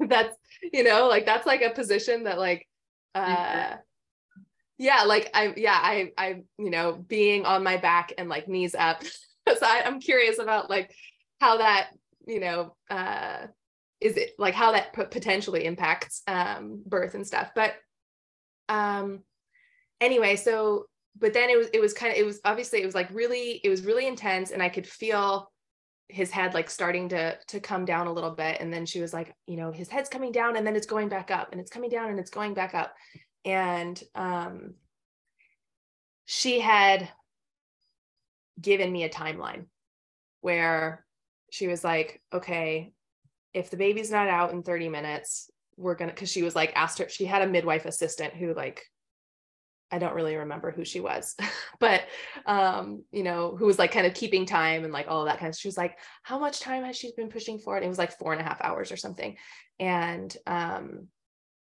that's you know like that's like a position that like uh yeah like i yeah i i you know being on my back and like knees up. <laughs> So I, i'm curious about like how that you know uh is it like how that p- potentially impacts um birth and stuff. But um anyway so but then it was it was kind of it was obviously it was like really it was really intense and i could feel his head like starting to to come down a little bit and then she was like you know his head's coming down and then it's going back up and it's coming down and it's going back up. And um she had given me a timeline where she was like okay if the baby's not out in 30 minutes we're gonna because she was like asked her she had a midwife assistant who like I don't really remember who she was, <laughs> but um, you know, who was like kind of keeping time and like all that kind of. She was like, "How much time has she been pushing for it?" it was like four and a half hours or something, and um,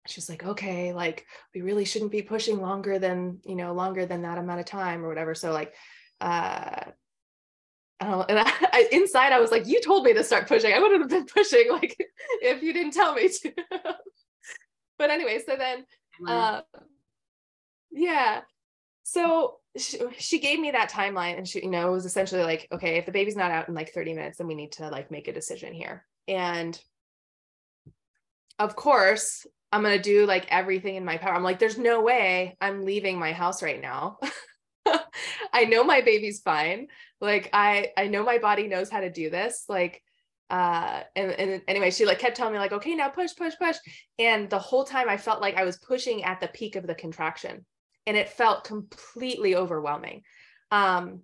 she was like, "Okay, like we really shouldn't be pushing longer than you know longer than that amount of time or whatever." So like, uh, I don't know. And I, <laughs> I, inside, I was like, "You told me to start pushing. I wouldn't have been <laughs> pushing like if you didn't tell me to." but anyway, so then. Uh, yeah. So she, she, gave me that timeline and she you know it was essentially like okay if the baby's not out in like 30 minutes then we need to like make a decision here. And of course i'm going to do like everything in my power. I'm like there's no way i'm leaving my house right now. <laughs> I know my baby's fine. Like i i know my body knows how to do this. Like uh and, and anyway she like kept telling me like okay now push push push. And the whole time i felt like i was pushing at the peak of the contraction and it felt completely overwhelming. Um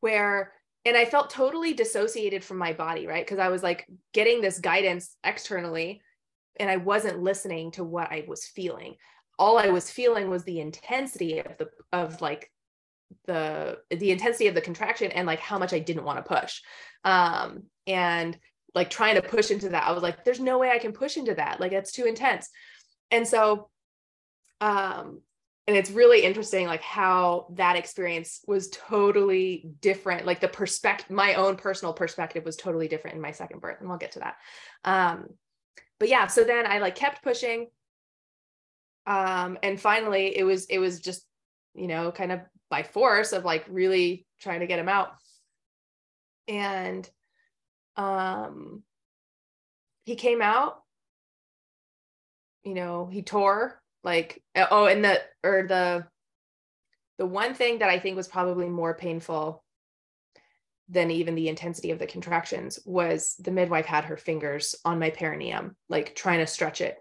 where and i felt totally dissociated from my body right? Because i was like getting this guidance externally and i wasn't listening to what i was feeling. All i was feeling was the intensity of the of like the the intensity of the contraction and like how much i didn't want to push. Um and like trying to push into that i was like there's no way i can push into that. Like it's too intense. And so um and it's really interesting like how that experience was totally different like the perspective my own personal perspective was totally different in my second birth and we'll get to that. Um but yeah so then i like kept pushing. Um and finally it was it was just you know kind of by force of like really trying to get him out. And um he came out. You know he tore like uh, oh and the or the the one thing that i think was probably more painful than even the intensity of the contractions was the midwife had her fingers on my perineum like trying to stretch it.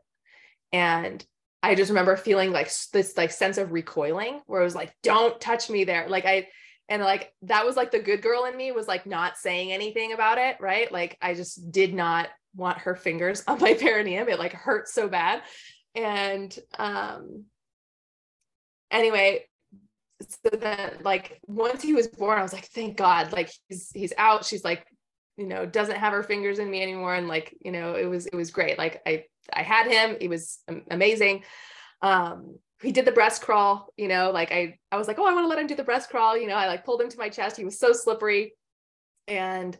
And i just remember feeling like this like sense of recoiling where it was like don't touch me there. Like i and like that was like the good girl in me was like not saying anything about it right? Like i just did not want her fingers <laughs> on my perineum. It like hurt so bad and um anyway so then like once he was born i was like thank god like he's he's out. She's like you know doesn't have her fingers in me anymore. And like you know it was it was great. Like i i had him. It was amazing. Um he did the breast crawl you know like i i was like oh i want to let him do the breast crawl. You know i like pulled him to my chest. He was so slippery. And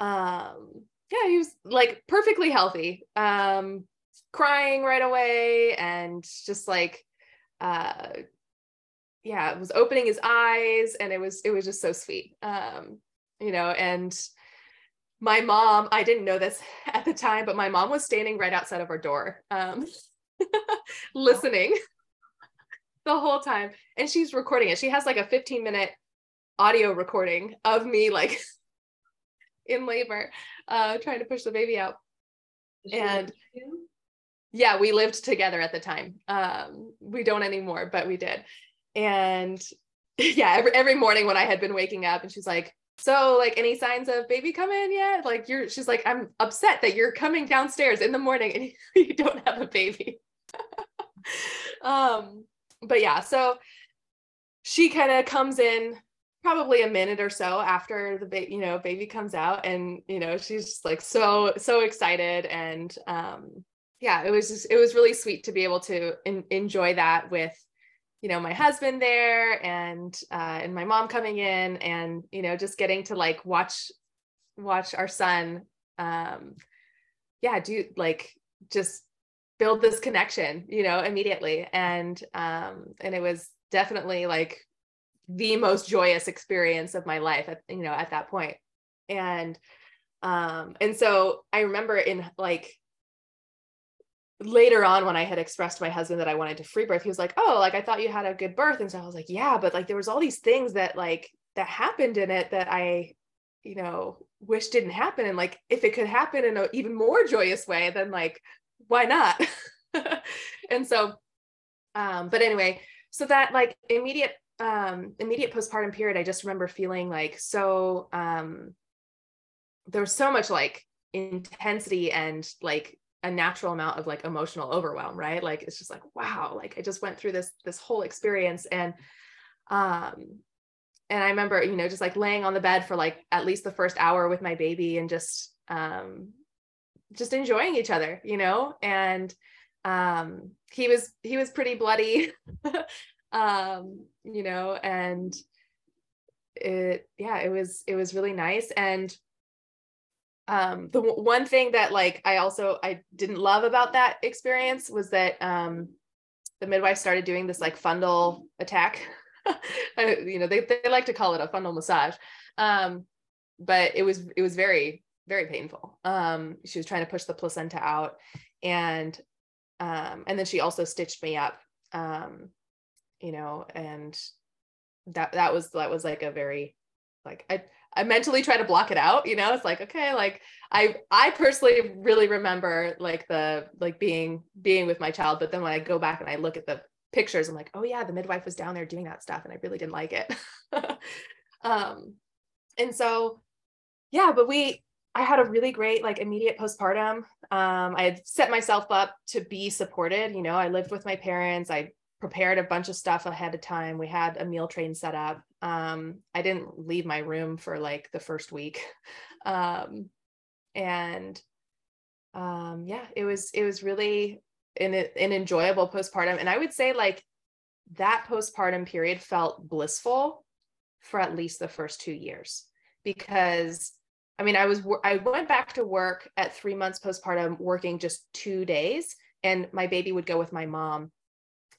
um yeah he was like perfectly healthy. Um crying right away and just like uh yeah was opening his eyes and it was it was just so sweet. Um you know and my mom i didn't know this <laughs> at the time but my mom was standing right outside of our door um <laughs> listening <laughs> the whole time. And she's recording it. She has like a 15 minute audio recording of me like in labor uh trying to push the baby out. And yeah we lived together at the time um we don't anymore but we did and <laughs> yeah, every every morning when I had been waking up and she's like, so like any signs of baby coming yet? Like you're she's like, I'm upset that you're coming downstairs in the morning and <laughs> you don't have a baby. <laughs> um, but yeah, so she kind of comes in probably a minute or so after the baby, you know, baby comes out and you know, she's just like so so excited and um yeah, it was just it was really sweet to be able to in, enjoy that with you know my husband there and uh, and my mom coming in and you know just getting to like watch watch our son um yeah do like just build this connection you know immediately. And um and it was definitely like the most joyous experience of my life at you know at that point. And um and so i remember in like later on when I had expressed to my husband that I wanted to free birth, he was like, "Oh, like I thought you had a good birth." And so I was like, "Yeah, but like there was all these things that like that happened in it that I, you know, wish didn't happen and like if it could happen in an even more joyous way, then like why not?" <laughs> and so um but anyway, so that like immediate um immediate postpartum period, I just remember feeling like so um there was so much like intensity and like a natural amount of like emotional overwhelm right? Like it's just like wow like i just went through this this whole experience. And um and i remember you know just like laying on the bed for like at least the first hour with my baby and just um just enjoying each other you know? And um he was he was pretty bloody <laughs> um you know? And it yeah it was it was really nice. And um, the w- one thing that like I also I didn't love about that experience was that um, the midwife started doing this like fundal attack. <laughs> I, you know, they they like to call it a fundal massage, um, but it was it was very very painful. Um, she was trying to push the placenta out, and um, and then she also stitched me up. Um, you know, and that that was that was like a very like I I mentally try to block it out, you know, it's like, okay, like I, I personally really remember like the, like being, being with my child. But then when I go back and I look at the pictures, I'm like, oh yeah, the midwife was down there doing that stuff. And I really didn't like it. <laughs> um, and so, yeah, but we, I had a really great like immediate postpartum. Um, I had set myself up to be supported. You know, I lived with my parents. I prepared a bunch of stuff ahead of time. We had a meal train set up. Um, I didn't leave my room for like the first week. <laughs> Um, and um, yeah, it was it was really an, an enjoyable postpartum. And I would say like that postpartum period felt blissful for at least the first two years because I mean, I was I went back to work at three months postpartum, working just two days, and my baby would go with my mom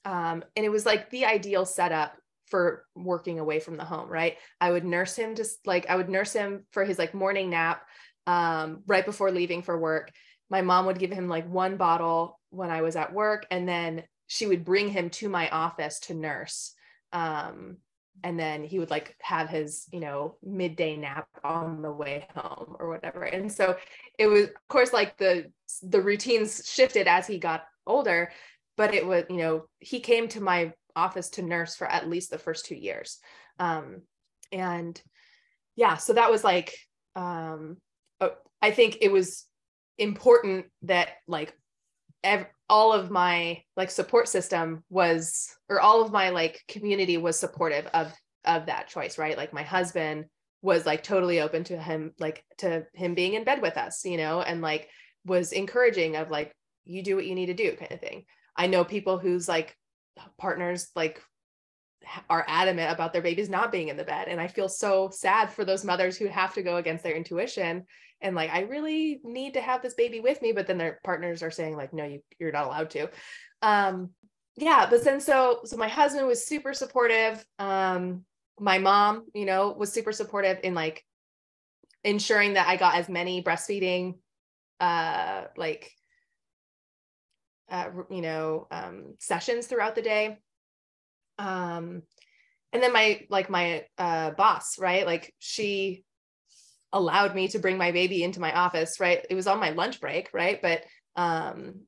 um, and it was like the ideal setup for working away from the home, right? I would nurse him just like I would nurse him for his like morning nap um, right before leaving for work. My mom would give him like one bottle when I was at work, and then she would bring him to my office to nurse. Um, and then he would like have his you know midday nap on the way home or whatever and so it was of course like the the routines shifted as he got older but it was you know he came to my office to nurse for at least the first two years. Um, and yeah so that was like um, uh, i think it was important that like ev- all of my like support system was or all of my like community was supportive of of that choice right? Like my husband was like totally open to him like to him being in bed with us you know and like was encouraging of like you do what you need to do kind of thing I know people whose like partners like are adamant about their babies not being in the bed and I feel so sad for those mothers who have to go against their intuition and like I really need to have this baby with me but then their partners are saying like no you you're not allowed to. Um yeah, but then so so my husband was super supportive um my mom, you know, was super supportive in like ensuring that I got as many breastfeeding uh like uh, you know um, sessions throughout the day. Um, and then my like my uh, boss right? Like she allowed me to bring my baby into my office right? It was on my lunch break right? But um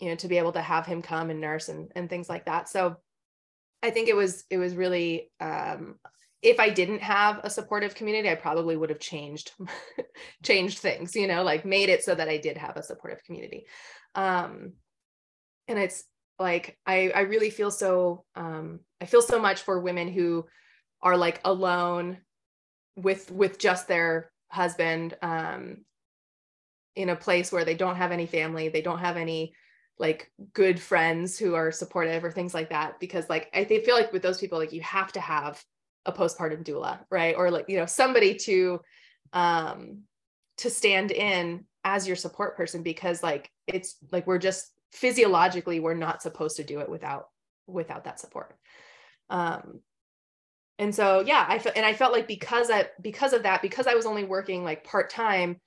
you know to be able to have him come and nurse and, and things like that. So I think it was it was really um, if I didn't have a supportive community, I probably would have changed <laughs> changed things, you know, like made it so that I did have a supportive community. Um, and it's like I I really feel so um, I feel so much for women who are like alone with with just their husband um, in a place where they don't have any family, they don't have any like good friends who are supportive or things like that because like I feel like with those people like you have to have a postpartum doula right? Or like you know somebody to um to stand in as your support person because like it's like we're just physiologically we're not supposed to do it without without that support. Um and so yeah i felt and i felt like because i because of that because i was only working like part time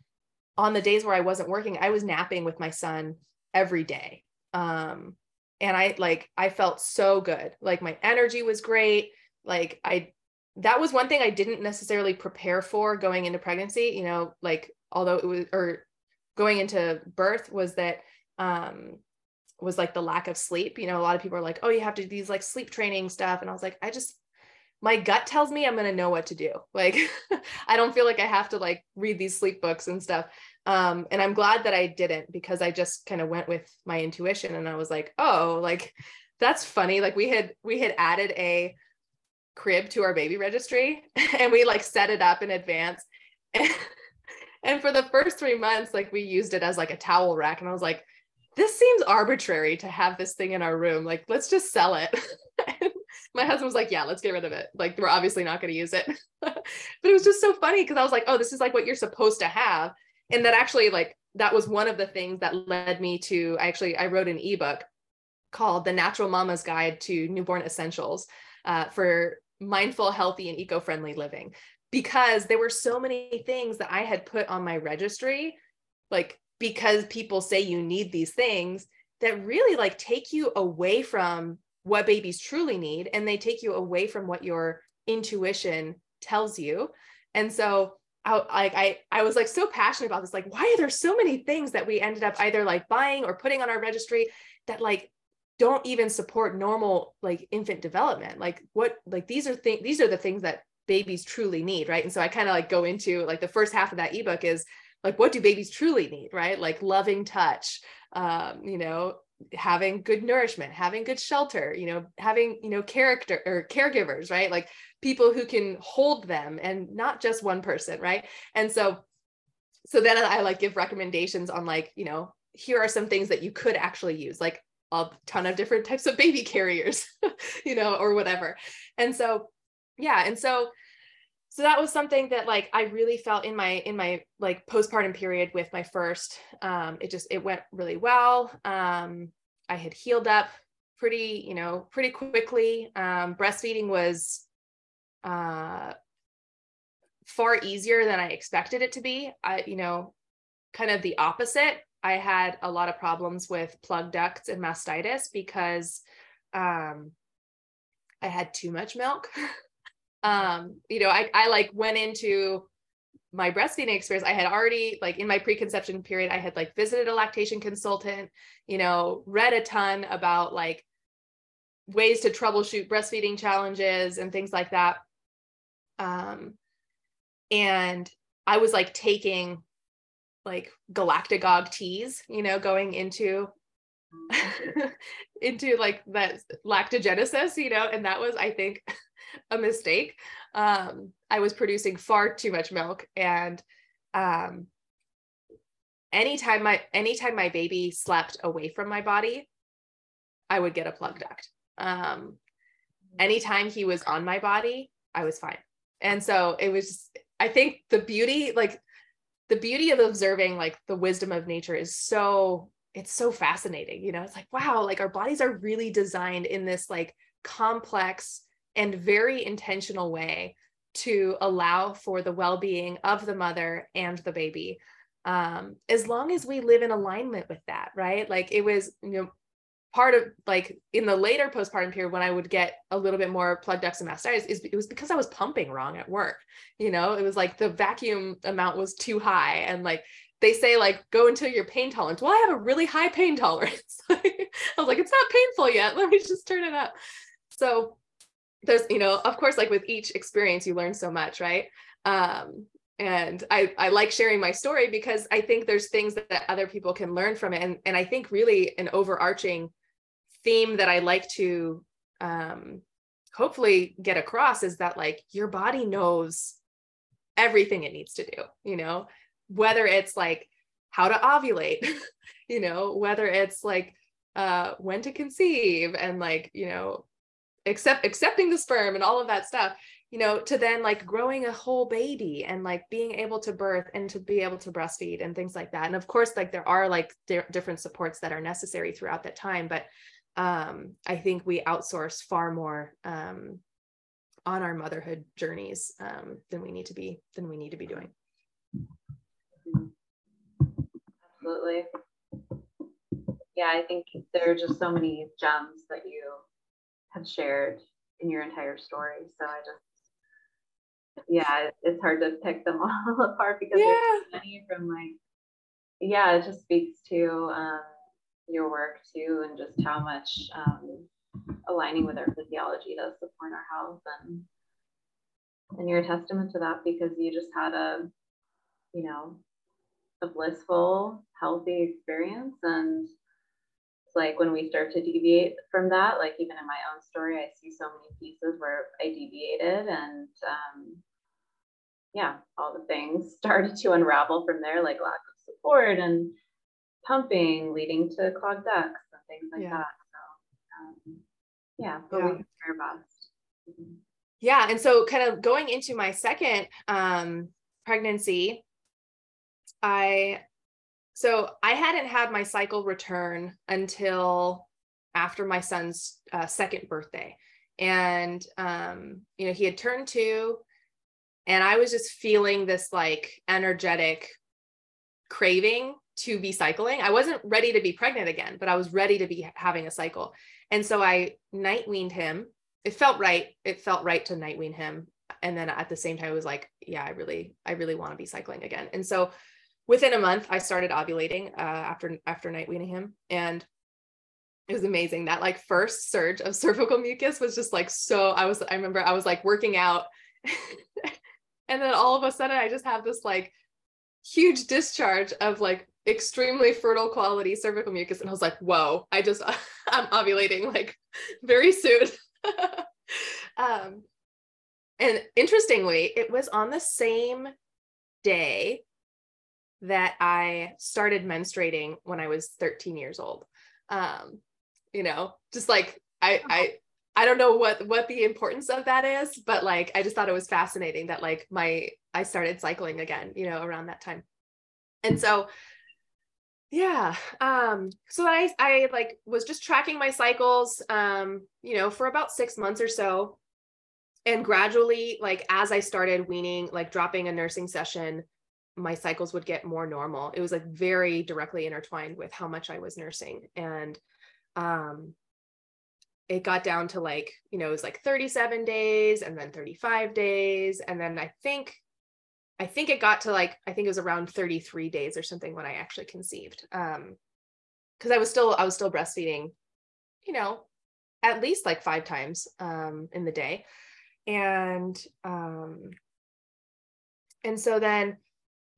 on the days where i wasn't working i was napping with my son every day. Um and i like i felt so good. Like my energy was great. Like i that was one thing i didn't necessarily prepare for going into pregnancy you know like although it was or going into birth was that um was like the lack of sleep you know a lot of people are like oh you have to do these like sleep training stuff and i was like i just my gut tells me i'm going to know what to do. <laughs> Like i don't feel like i have to like read these sleep books and stuff um and i'm glad that i didn't because i just kind of went with my intuition and i was like oh like that's funny. Like we had we had added a crib to our baby registry <laughs> and we like set it up in advance and, <laughs> and for the first three months like we used it as like a towel rack and i was like this seems arbitrary to have this thing in our room like let's just sell it. <laughs> My husband was like yeah let's get rid of it. Like we're obviously not going to use it. <laughs> But it was just so funny because i was like oh this is like what you're supposed to have. And that actually like that was one of the things that led me to I actually i wrote an ebook called the natural mama's guide to newborn essentials uh, for mindful healthy and eco-friendly living. Because there were so many things that i had put on my registry like because people say you need these things that really like take you away from what babies truly need and they take you away from what your intuition tells you and so I, like I I was like so passionate about this. Like, why are there so many things that we ended up either like buying or putting on our registry that like don't even support normal like infant development? Like, what like these are things these are the things that babies truly need, right? And so I kind of like go into like the first half of that ebook is like what do babies truly need, right? Like loving touch, um, you know, having good nourishment having good shelter you know having you know character or caregivers right? Like people who can hold them and not just one person right? And so so then i like give recommendations on like you know here are some things that you could actually use like a ton of different types of baby carriers <laughs> you know or whatever. And so yeah and so so that was something that like i really felt in my in my like postpartum period with my first um it just it went really well. Um i had healed up pretty you know pretty quickly. Um breastfeeding was uh far easier than i expected it to be. I you know kind of the opposite. I had a lot of problems with plug ducts and mastitis because um i had too much milk <laughs> um you know i i like went into my breastfeeding experience i had already like in my preconception period i had like visited a lactation consultant you know read a ton about like ways to troubleshoot breastfeeding challenges and things like that. Um and i was like taking like galactagogue teas you know going into <laughs> into like that lactogenesis you know and that was i think <laughs> <laughs> a mistake. Um, I was producing far too much milk, and um, anytime my anytime my baby slept away from my body, I would get a plug duct. Um, anytime he was on my body, I was fine. And so it was. I think the beauty, like the beauty of observing, like the wisdom of nature, is so it's so fascinating. You know, it's like wow, like our bodies are really designed in this like complex and very intentional way to allow for the well-being of the mother and the baby. Um, as long as we live in alignment with that right? Like it was you know part of like in the later postpartum period when i would get a little bit more plugged ducts and mastitis is it was because i was pumping wrong at work you know? It was like the vacuum amount was too high and like they say like go until your pain tolerance. Well i have a really high pain tolerance. <laughs> I was like it's not painful yet. Let me just turn it up. So there's you know of course like with each experience you learn so much right? Um and I, I like sharing my story because I think there's things that, that other people can learn from it. And, and I think really an overarching theme that I like to um, hopefully get across is that like your body knows everything it needs to do, you know, whether it's like how to ovulate, <laughs> you know, whether it's like uh, when to conceive and like, you know, accept accepting the sperm and all of that stuff you know to then like growing a whole baby and like being able to birth and to be able to breastfeed and things like that. And of course like there are like di- different supports that are necessary throughout that time but um i think we outsource far more um on our motherhood journeys um than we need to be than we need to be doing. Absolutely. Yeah i think there are just so many gems that you have shared in your entire story so i just yeah, it's hard to pick them <laughs> all apart because yeah. there's so many from like, yeah, it just speaks to um, your work too, and just how much um, aligning with our physiology does support our health, and and you're a testament to that because you just had a, you know, a blissful, healthy experience, and like when we start to deviate from that, like even in my own story, I see so many pieces where I deviated and um, yeah, all the things <laughs> started to unravel from there, like lack of support and pumping leading to clogged ducts and things like yeah. that. So um, yeah, but yeah. we our best. Mm-hmm. Yeah. And so kind of going into my second um, pregnancy, I so I hadn't had my cycle return until after my son's uh, second birthday. And, um, you know, he had turned two and I was just feeling this like energetic craving to be cycling. I wasn't ready to be pregnant again, but I was ready to be having a cycle. And so I night weaned him. It felt right. It felt right to night wean him. And then at the same time, I was like, yeah, I really, I really want to be cycling again. And so within a month i started ovulating uh, after after night weaning him. And it was amazing that like first surge of <laughs> cervical mucus was just like so i was i remember i was like working out. <laughs> And then all of a sudden i just have this like huge discharge of like extremely fertile quality cervical mucus. And i was like whoa i just <laughs> i'm ovulating like very soon. Um and interestingly it was on the same day that I started menstruating when I was 13 years old. Um, you know, just like I I I don't know what what the importance of that is, but like I just thought it was fascinating that like my I started cycling again, you know, around that time. And so yeah, um so I I like was just tracking my cycles um, you know, for about 6 months or so. And gradually like as I started weaning, like dropping a nursing session, my cycles would get more normal. It was like very directly intertwined with how much I was nursing. And um, it got down to like, you know, it was like 37 days and then 35 days. And then I think, I think it got to like, I think it was around 33 days or something when I actually conceived. Um, cause I was still, I was still breastfeeding, you know, at least like five times um, in the day. And, um, and so then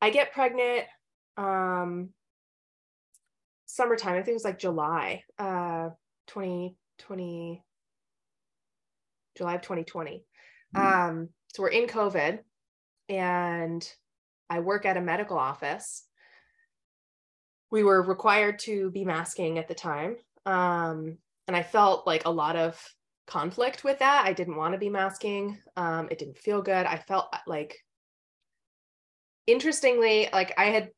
I get pregnant um summertime. I think it was like July, uh 2020 July of 2020. Mm-hmm. Um so we're in COVID and I work at a medical office. We were required to be masking at the time. Um and I felt like a lot of conflict with that. I didn't want to be masking. Um, it didn't feel good. I felt like interestingly, like I had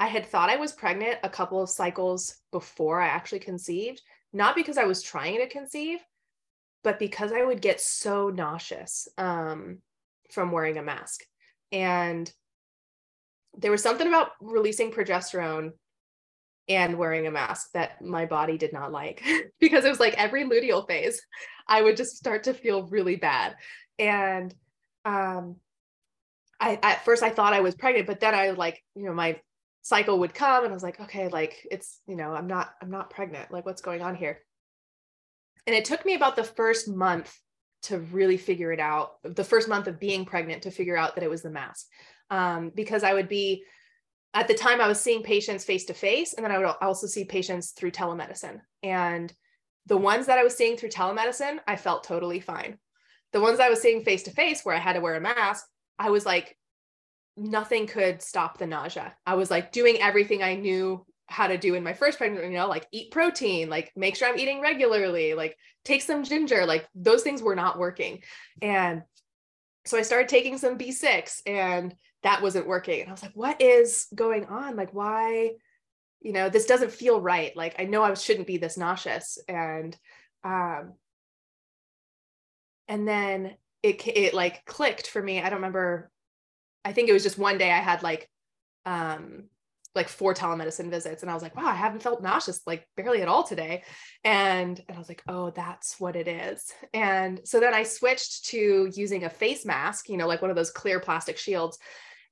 I had thought I was pregnant a couple of cycles before I actually conceived, not because I was trying to conceive, but because I would get so nauseous um, from wearing a mask. And there was something about releasing progesterone and wearing a mask that my body did not like <laughs> because it was like every luteal phase, I would just start to feel really bad. And um, I at first I thought I was pregnant, but then I like, you know, my cycle would come and I was like, okay, like it's, you know, I'm not, I'm not pregnant. Like what's going on here? And it took me about the first month to really figure it out. The first month of being pregnant to figure out that it was the mask, um, because I would be at the time I was seeing patients face to face, and then I would also see patients through telemedicine. And the ones that I was seeing through telemedicine, I felt totally fine. The ones I was seeing face to face, where I had to wear a mask, I was like, nothing could stop the nausea. I was like doing everything I knew how to do in my first pregnancy, you know, like eat protein, like make sure I'm eating regularly, like take some ginger, like those things were not working. And so I started taking some B6 and that wasn't working. And I was like, what is going on? Like, why, you know, this doesn't feel right. Like, I know I shouldn't be this nauseous. And, um, and then it, it like clicked for me. I don't remember. I think it was just one day I had like, um, like four telemedicine visits and I was like, wow, I haven't felt nauseous like barely at all today. And, and I was like, oh, that's what it is. And so then I switched to using a face mask, you know, like one of those clear plastic shields.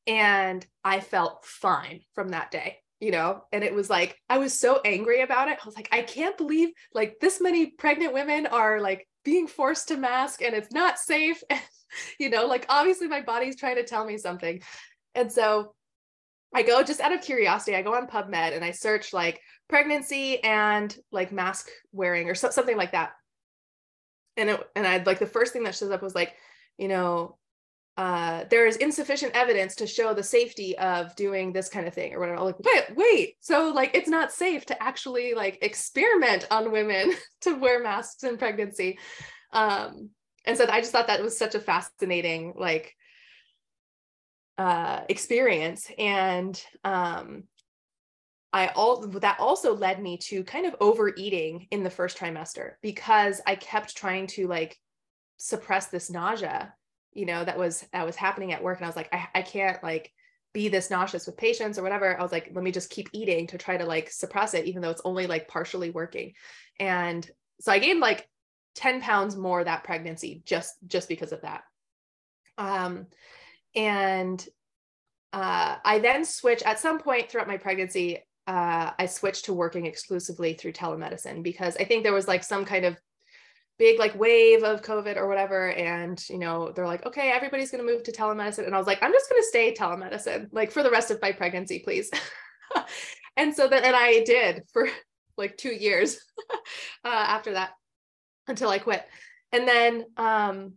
And I felt fine from that day, you know, and it was like, I was so angry about it. I was like, I can't believe like this many pregnant women are like being forced to mask and it's not safe. <laughs> you know, like obviously my body's trying to tell me something. And so I go just out of curiosity, I go on PubMed and I search like pregnancy and like mask wearing or so, something like that. And it, and I'd like the first thing that shows up was like, you know, uh, there is insufficient evidence to show the safety of doing this kind of thing or whatever. I'm like, wait, wait. So like it's not safe to actually like experiment on women <laughs> to wear masks in pregnancy. Um, and so I just thought that was such a fascinating like uh, experience. And um, I all that also led me to kind of overeating in the first trimester because I kept trying to like suppress this nausea, you know, that was that was happening at work. And I was like, I, I can't like be this nauseous with patients or whatever. I was like, let me just keep eating to try to like suppress it, even though it's only like partially working. And so I gained like 10 pounds more that pregnancy just just because of that. Um, and uh, I then switched at some point throughout my pregnancy. Uh, I switched to working exclusively through telemedicine because I think there was like some kind of big like wave of COVID or whatever. And, you know, they're like, okay, everybody's going to move to telemedicine. And I was like, I'm just going to stay telemedicine like for the rest of my pregnancy, please. <laughs> and so then, and I did for like two years <laughs> uh, after that until I quit. And then, um,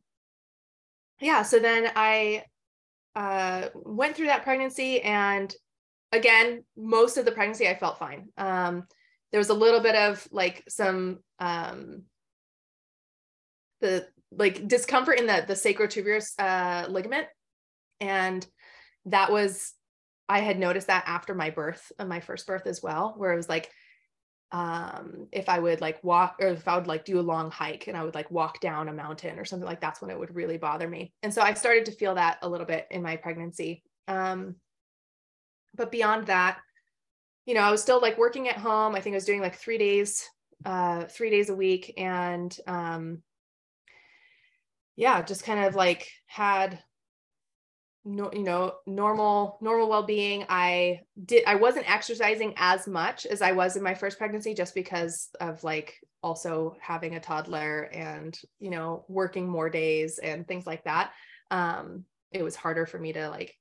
yeah, so then I uh, went through that pregnancy and again most of the pregnancy i felt fine um, there was a little bit of like some um, the like discomfort in the the sacrotuberous uh, ligament and that was i had noticed that after my birth my first birth as well where it was like um, if I would like walk or if I would like do a long hike and I would like walk down a mountain or something like that's when it would really bother me. And so I started to feel that a little bit in my pregnancy. Um, but beyond that, you know, I was still like working at home. I think I was doing like three days, uh, three days a week. And um, yeah, just kind of like had no, you know normal normal well-being. I did i wasn't exercising as much as i was in my first pregnancy just because of like also having a toddler and you know working more days and things like that. Um it was harder for me to like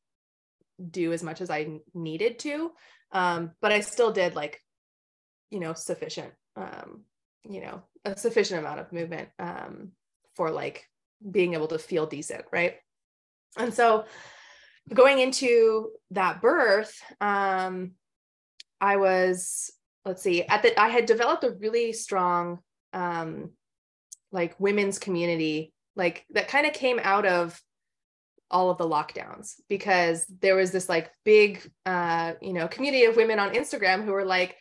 do as much as i needed to. Um but i still did like you know sufficient um you know a sufficient amount of movement um for like being able to feel decent right and so going into that birth, um, I was, let's see, at the, I had developed a really strong, um, like women's community, like that kind of came out of all of the lockdowns because there was this like big, uh, you know, community of women on Instagram who were like,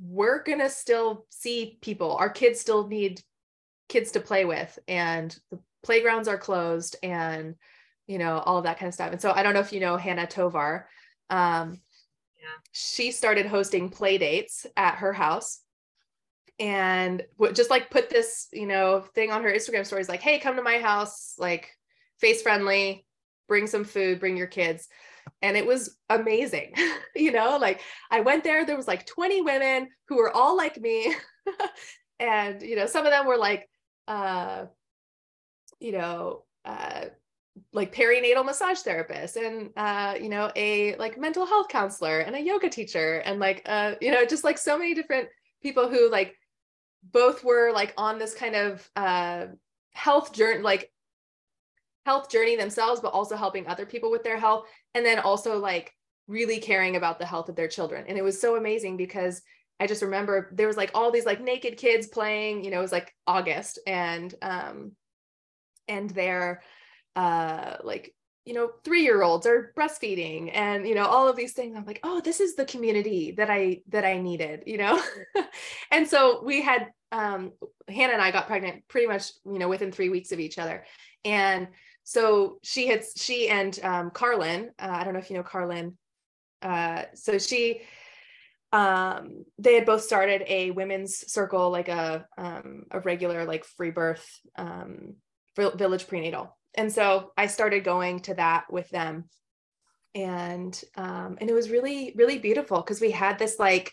we're gonna still see people. Our kids still need kids to play with, and the playgrounds are closed, and you know, all of that kind of stuff. And so I don't know if you know Hannah Tovar. Um, yeah. She started hosting play dates at her house and just like put this, you know, thing on her Instagram stories like, hey, come to my house, like face friendly, bring some food, bring your kids. And it was amazing. <laughs> you know, like I went there, there was like 20 women who were all like me. <laughs> and, you know, some of them were like, uh, you know, uh, like perinatal massage therapist and uh you know a like mental health counselor and a yoga teacher and like uh you know just like so many different people who like both were like on this kind of uh health journey like health journey themselves but also helping other people with their health and then also like really caring about the health of their children. And it was so amazing because i just remember there was like all these like naked kids playing you know it was like august and um and they're uh like you know three year olds are breastfeeding and you know all of these things. I'm like oh this is the community that i that i needed you know? <laughs> And so we had um hannah and i got pregnant pretty much you know within three weeks of each other. And so she had she and um carlin uh, i don't know if you know carlin uh so she um they had both started a women's circle like a um a regular like free birth um village prenatal and so I started going to that with them. And um, and it was really, really beautiful because we had this like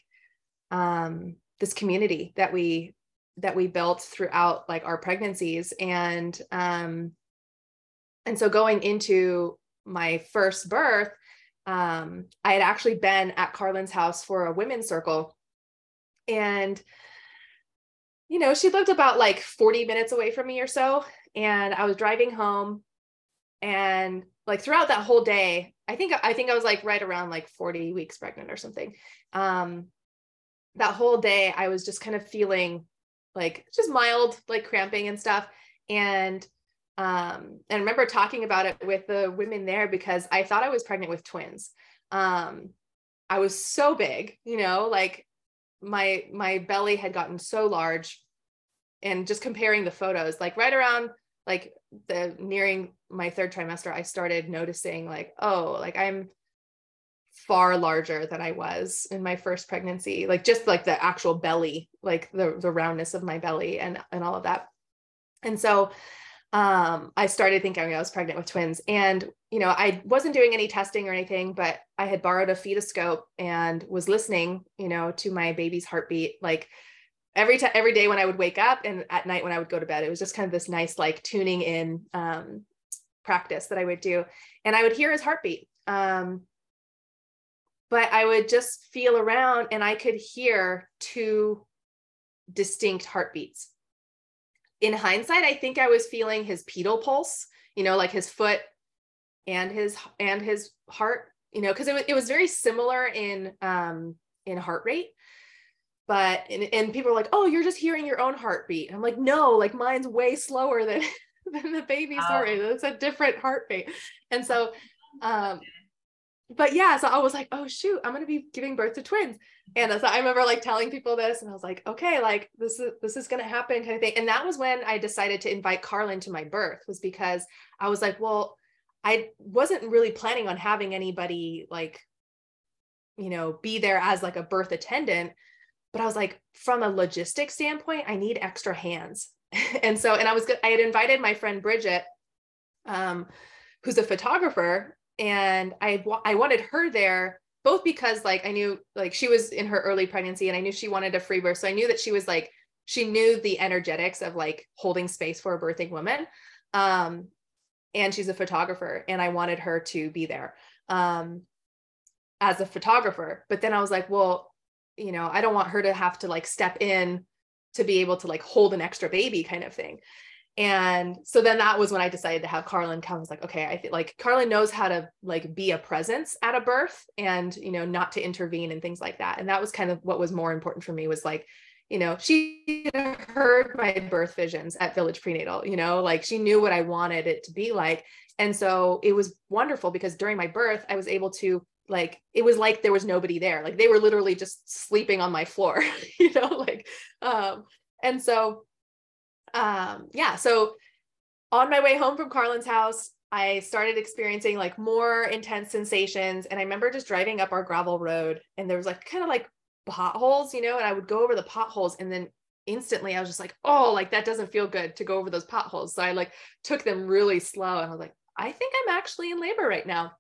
um this community that we that we built throughout like our pregnancies. And um and so going into my first birth, um, I had actually been at Carlin's house for a women's circle. And you know, she lived about like 40 minutes away from me or so and I was driving home and like throughout that whole day, I think I think I was like right around like 40 weeks pregnant or something. Um that whole day I was just kind of feeling like just mild like cramping and stuff and um and I remember talking about it with the women there because I thought I was pregnant with twins. Um I was so big, you know, like my my belly had gotten so large and just comparing the photos like right around like the nearing my third trimester i started noticing like oh like i'm far larger than i was in my first pregnancy like just like the actual belly like the the roundness of my belly and and all of that and so um i started thinking i was pregnant with twins and you know i wasn't doing any testing or anything but i had borrowed a fetoscope and was listening you know to my baby's heartbeat like every time every day when I would wake up and at night when I would go to bed, it was just kind of this nice like tuning in um, practice that I would do, and I would hear his heartbeat. Um, but I would just feel around and I could hear two distinct heartbeats. In hindsight, I think I was feeling his pedal pulse, you know, like his foot and his and his heart, you know, because it was it was very similar in um in heart rate. But and, and people are like oh you're just hearing your own heartbeat. I'm like no like mine's way slower than <laughs> than the baby's wow. heart rate. It's a different heartbeat. And so um but yeah so i was like oh shoot i'm to be giving birth to twins and so i remember like telling people this and i was like okay like this is this is to happen kind of thing and that was when i decided to invite carlin to my birth was because i was like well i wasn't really planning on having anybody like you know be there as like a birth attendant but I was like, from a logistic standpoint, I need extra hands. <laughs> and so, and I was. I had invited my friend Bridget, um, who's a photographer, and I I wanted her there both because like I knew like she was in her early pregnancy and I knew she wanted a free birth, so I knew that she was like she knew the energetics of like holding space for a birthing woman. Um, and she's a photographer, and I wanted her to be there um, as a photographer. But then I was like, well, you know i don't want her to have to like step in to be able to like hold an extra baby kind of thing and so then that was when i decided to have carlin come. I was like okay i feel like carlin knows how to like be a presence at a birth and you know not to intervene and things like that. And that was kind of what was more important for me was like you know she heard my birth visions at village prenatal you know like she knew what i wanted it to be like. And so it was wonderful because during my birth i was able to like it was like there was nobody there. Like they were literally just sleeping on my floor <laughs> you know like um and so um yeah so on my way home from carlin's house i started experiencing like more intense sensations and i remember just driving up our gravel road and there was like kind of like potholes you know and i would go over the potholes and then instantly i was just like oh like that doesn't feel good to go over those potholes so i like took them really slow and i was like i think i'm actually in labor right now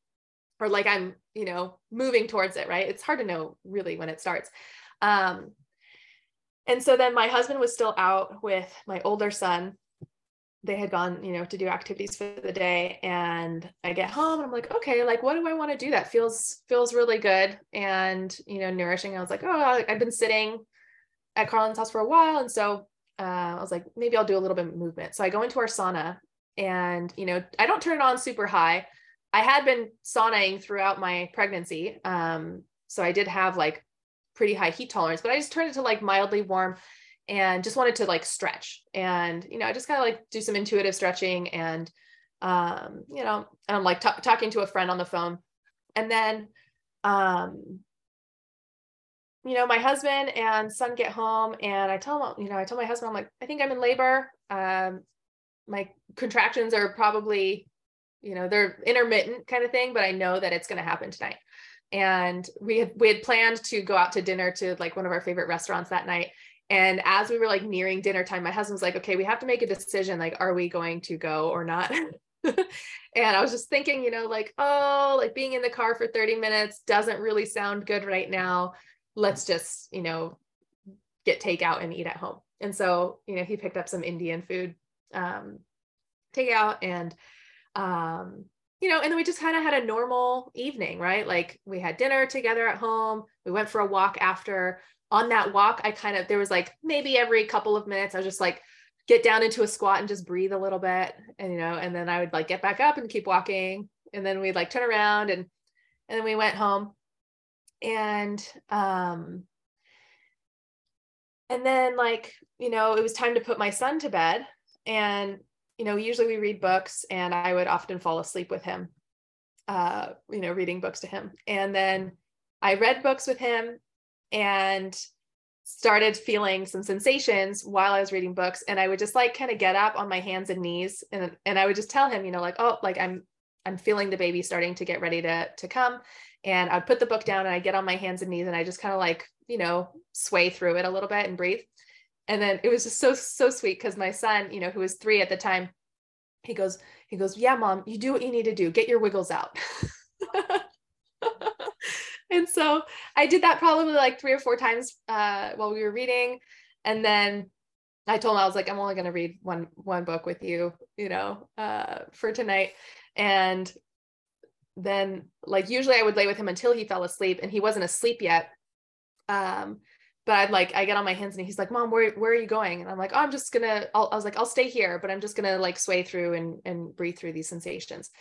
or like I'm, you know, moving towards it, right? It's hard to know really when it starts. Um, and so then my husband was still out with my older son. they had gone, you know, to do activities for the day. And I get home and I'm like, okay, like what do I want to do that feels feels really good and you know, nourishing. I was like, oh, I've been sitting at Carlin's house for a while. And so uh, I was like, maybe I'll do a little bit of movement. So I go into our sauna and you know, I don't turn it on super high. I had been saunaing throughout my pregnancy. Um, so I did have like pretty high heat tolerance, but I just turned it to like mildly warm and just wanted to like stretch. And you know i just kind of like do some intuitive stretching and um you know and i'm like t- talking to a friend on the phone. And then um you know my husband and son get home and i tell him you know i tell my husband i'm like i think i'm in labor. Um my contractions are probably you know they're intermittent kind of thing but i know that it's going to happen tonight and we had we had planned to go out to dinner to like one of our favorite restaurants that night and as we were like nearing dinner time, my husband was like, okay, we have to make a decision. Like, are we going to go or not? <laughs> and I was just thinking, you know, like, oh, like being in the car for 30 minutes doesn't really sound good right now. Let's just, you know, get takeout and eat at home. And so, you know, he picked up some Indian food, um, takeout and, um, you know, and then we just kind of had a normal evening, right? Like we had dinner together at home. We went for a walk after on that walk, I kind of, there was like maybe every couple of minutes, I was just like, get down into a squat and just breathe a little bit. And, you know, and then I would like get back up and keep walking. And then we'd like turn around and, and then we went home. And, um, and then like, you know, it was time to put my son to bed. And, you know, usually we read books and I would often fall asleep with him, uh, you know, reading books to him. And then I read books with him and started feeling some sensations while I was reading books and I would just like kind of get up on my hands and knees and and I would just tell him, you know, like, oh, like I'm I'm feeling the baby starting to get ready to to come and I'd put the book down and I get on my hands and knees and I just kind of like, you know, sway through it a little bit and breathe. And then it was just so so sweet cuz my son, you know, who was 3 at the time, he goes he goes, "Yeah, mom, you do what you need to do. Get your wiggles out." <laughs> and so I did that probably like three or four times uh, while we were reading. And then I told him I was like, I'm only going to read one one book with you, you know, uh, for tonight. And then like usually I would lay with him until he fell asleep, and he wasn't asleep yet. Um, but I'd like I get on my hands and he's like, "Mom, where where are you going?" And I'm like, "Oh, I'm just gonna." I'll, I was like, "I'll stay here, but I'm just gonna like sway through and and breathe through these sensations."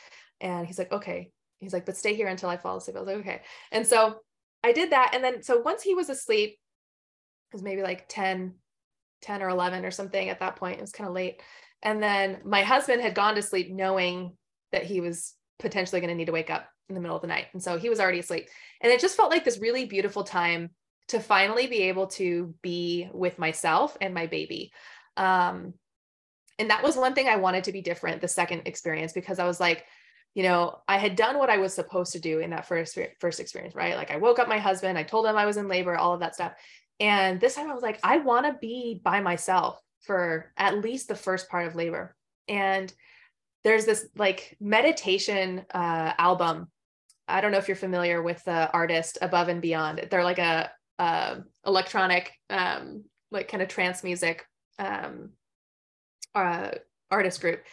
And he's like, "Okay." he's like, but stay here until I fall asleep. I was like, okay. And so I did that. And then, so once he was asleep, it was maybe like 10, 10 or 11 or something at that point. It was kind of late. And then my husband had gone to sleep knowing that he was potentially going to need to wake up in the middle of the night. And so he was already asleep. And it just felt like this really beautiful time to finally be able to be with myself and my baby. Um, and that was one thing I wanted to be different the second experience because I was like, you know, I had done what I was supposed to do in that first first experience, right? Like I woke up my husband, I told him I was in labor, all of that stuff. And this time I was like, I want to be by myself for at least the first part of labor. And there's this like meditation uh, album. I don't know if you're familiar with the artist Above and Beyond. They're like a, a electronic, um, like kind of trance music um, uh, artist group.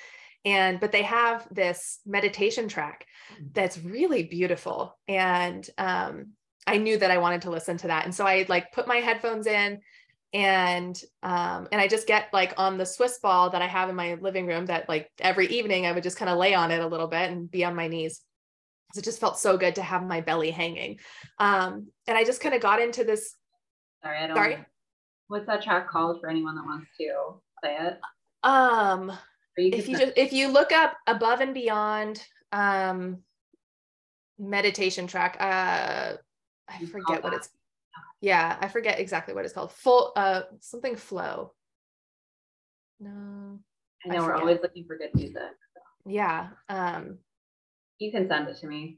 And but they have this meditation track mm. that's really beautiful. And um, i knew that i wanted to listen to that. And so i like put my headphones in and um, and i just get like on the swiss ball that i have in my living room that like every evening i would just kind of lay on it a little bit and be on my knees it just felt so good to have my belly hanging. Um, and i just kind of got into this sorry i don't sorry? What's that track called for anyone that wants to play it? Um you if you just if you look up above and beyond um meditation track uh i forget what it's yeah i forget exactly what it's called. Full uh something flow. No i know I we're always looking for good music so. yeah um you can send it to me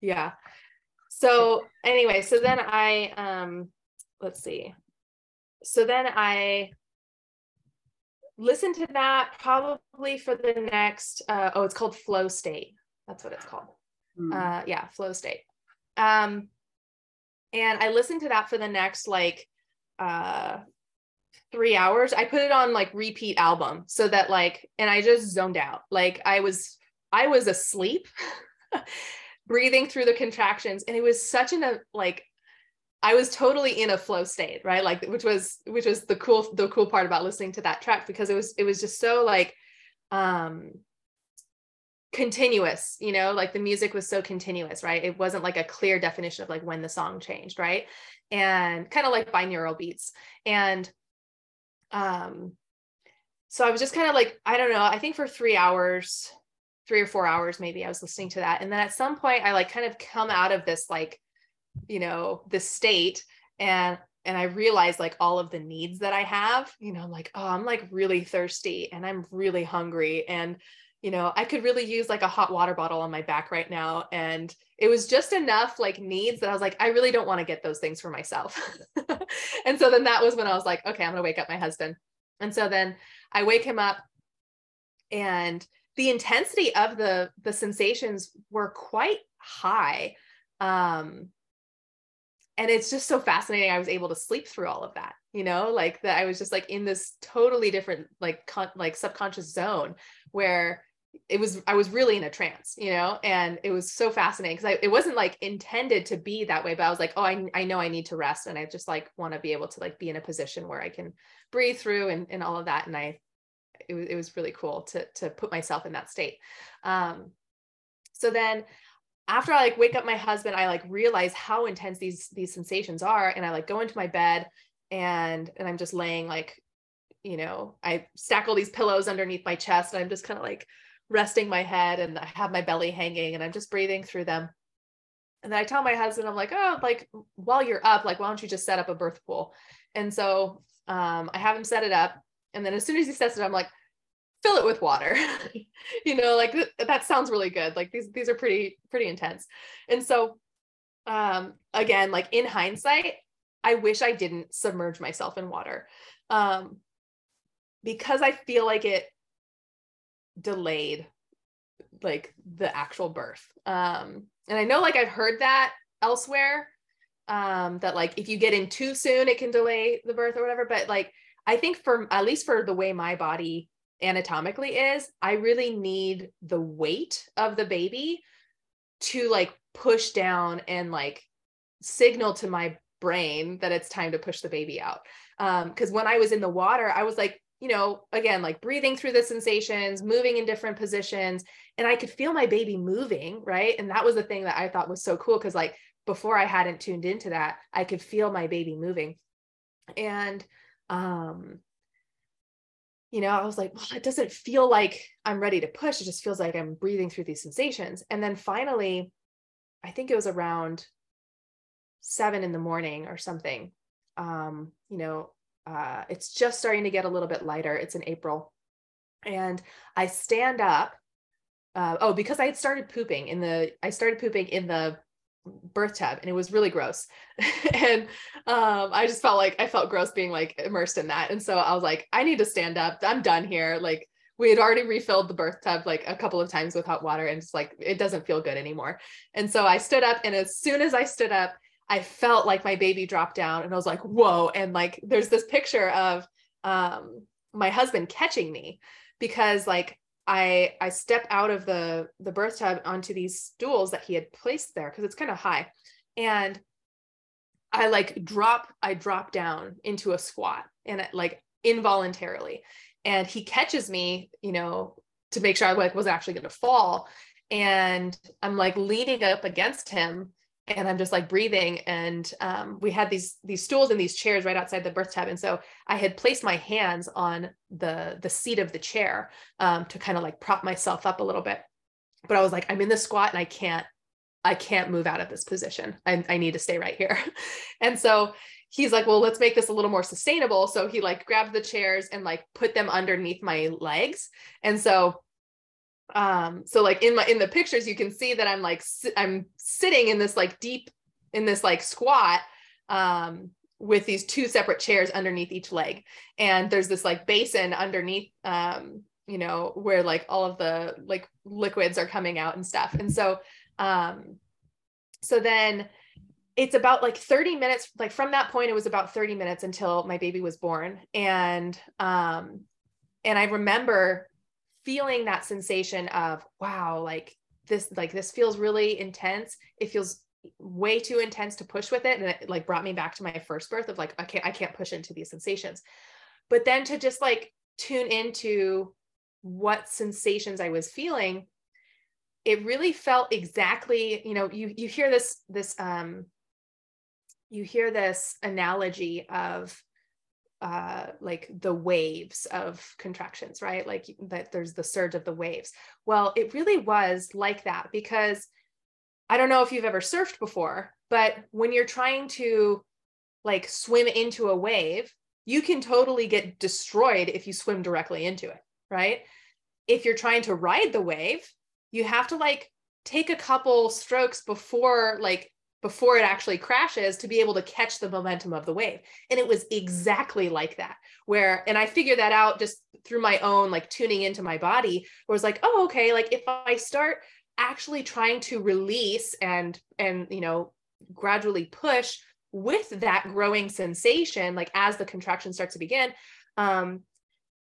yeah so anyway so then i um let's see so then i listen to that probably for the next uh, oh it's called flow state that's what it's called mm. uh, yeah flow state um, and i listened to that for the next like uh, three hours. I put it on like repeat album so that like, and I just zoned out. Like I was, I was asleep, <laughs> breathing through the contractions, and it was such an a like. I was totally in a flow state, right? Like, which was which was the cool the cool part about listening to that track because it was it was just so like um continuous you know like the music was so continuous right it wasn't like a clear definition of like when the song changed right and kind of like binaural beats and um so i was just kind of like i don't know i think for three hours three or four hours maybe i was listening to that and then at some point i like kind of come out of this like you know this state and and i realized like all of the needs that i have you know like oh i'm like really thirsty and i'm really hungry and you know, I could really use like a hot water bottle on my back right now. And it was just enough like needs that I was like, I really don't want to get those things for myself. <laughs> and so then that was when I was like, okay, I'm going to wake up my husband. And so then I wake him up and the intensity of the the sensations were quite high. Um and it's just so fascinating i was able to sleep through all of that you know like that i was just like in this totally different like con- like subconscious zone where it was i was really in a trance you know and it was so fascinating because it wasn't like intended to be that way but i was like oh I, I know i need to rest and i just like want to be able to like be in a position where i can breathe through and, and all of that and i it was, it was really cool to to put myself in that state um so then after i like wake up my husband i like realize how intense these these sensations are and i like go into my bed and and i'm just laying like you know i stack all these pillows underneath my chest and i'm just kind of like resting my head and I have my belly hanging and I'm just breathing through them. And then I tell my husband, I'm like, oh, like while you're up, like, why don't you just set up a birth pool? And so um, I have him set it up. And then as soon as he says it, I'm like, fill it with water. <laughs> you know, like that sounds really good. Like these, these are pretty, pretty intense. And so um, again, like in hindsight, I wish I didn't submerge myself in water. Um, because I feel like it delayed like the actual birth. Um, and I know like I've heard that elsewhere um, that like if you get in too soon, it can delay the birth or whatever. But like I think for at least for the way my body anatomically is, I really need the weight of the baby to like push down and like signal to my brain that it's time to push the baby out. Um, because when I was in the water, I was like, you know, again, like breathing through the sensations, moving in different positions. And I could feel my baby moving, right? And that was the thing that I thought was so cool because, like, before I hadn't tuned into that, I could feel my baby moving. And, um, you know, I was like, well, it doesn't feel like I'm ready to push. It just feels like I'm breathing through these sensations. And then finally, I think it was around seven in the morning or something. Um, you know, uh, it's just starting to get a little bit lighter. It's in April. And I stand up. Uh, oh, because I had started pooping in the, I started pooping in the birth tub and it was really gross. <laughs> and um, I just felt like I felt gross being like immersed in that. And so I was like, I need to stand up. I'm done here. Like we had already refilled the birth tub like a couple of times with hot water and it's like, it doesn't feel good anymore. And so I stood up and as soon as I stood up, I felt like my baby dropped down and I was like, whoa. And like, there's this picture of um, my husband catching me because like I, I step out of the, the birth tub onto these stools that he had placed there because it's kind of high. And I like drop, I drop down into a squat and it, like involuntarily. And he catches me, you know, to make sure I like was actually going to fall. And I'm like leaning up against him and I'm just like breathing. And um, we had these these stools and these chairs right outside the birth tub, and so I had placed my hands on the the seat of the chair um, to kind of like prop myself up a little bit. But I was like, I'm in the squat and I can't I can't move out of this position. I, I need to stay right here. <laughs> and so he's like, well, let's make this a little more sustainable. So he like grabbed the chairs and like put them underneath my legs. And so um so like in my in the pictures you can see that i'm like i'm sitting in this like deep in this like squat um with these two separate chairs underneath each leg. And there's this like basin underneath um you know where like all of the like liquids are coming out and stuff. And so um so then it's about like 30 minutes like from that point it was about 30 minutes until my baby was born. And um and i remember feeling that sensation of wow like this like this feels really intense. It feels way too intense to push with it. And it like brought me back to my first birth of like okay, i can't push into these sensations. But then to just like tune into what sensations i was feeling it really felt exactly you know you you hear this this um you hear this analogy of uh like the waves of contractions right? Like that there's the surge of the waves. Well it really was like that because i don't know if you've ever surfed before but when you're trying to like swim into a wave you can totally get destroyed if you swim directly into it right? If you're trying to ride the wave you have to like take a couple strokes before like before it actually crashes to be able to catch the momentum of the wave. And it was exactly like that, where, and I figured that out just through my own like tuning into my body, where it's like, oh, okay, like if I start actually trying to release and, and, you know, gradually push with that growing sensation, like as the contraction starts to begin, um,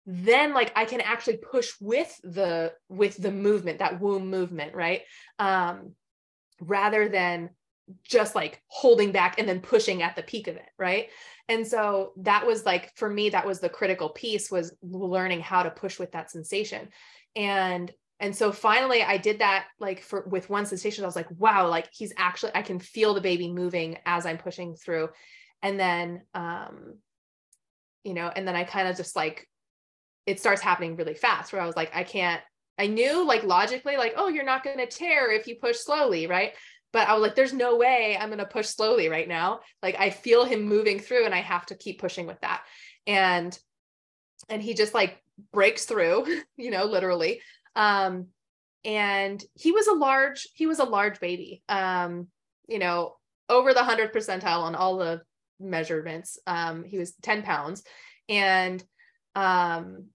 then like I can actually push with the with the movement, that womb movement, right? Um, rather than just like holding back and then pushing at the peak of it right? And so that was like for me that was the critical piece was learning how to push with that sensation. And and so finally i did that like for with one sensation. I was like wow like he's actually i can feel the baby moving as i'm pushing through. And then um you know and then i kind of just like it starts happening really fast where i was like i can't i knew like logically like oh you're not going to tear if you push slowly right but I was like, there's no way I'm going to push slowly right now. Like I feel him moving through and I have to keep pushing with that. And, and he just like breaks through, <laughs> you know, literally. Um, and he was a large, he was a large baby, um, you know, over the hundred percentile on all the measurements. Um, he was 10 pounds and, um,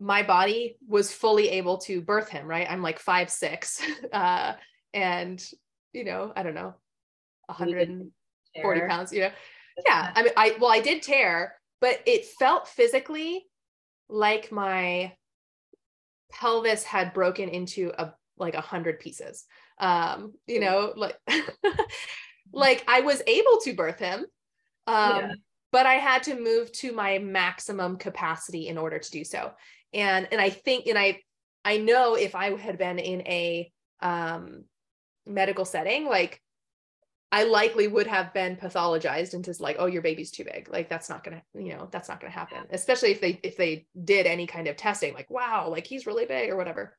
my body was fully able to birth him, right? I'm like five, six, <laughs> uh, and you know, I don't know, 140 pounds, you know. Yeah. I mean, I, well, I did tear, but it felt physically like my pelvis had broken into a, like a hundred pieces. Um, you know, like, <laughs> like I was able to birth him. Um, yeah. but I had to move to my maximum capacity in order to do so. And, and I think, and I, I know if I had been in a, um, medical setting, like I likely would have been pathologized into like, oh, your baby's too big. Like that's not gonna, you know, that's not gonna happen. Especially if they if they did any kind of testing, like, wow, like he's really big or whatever.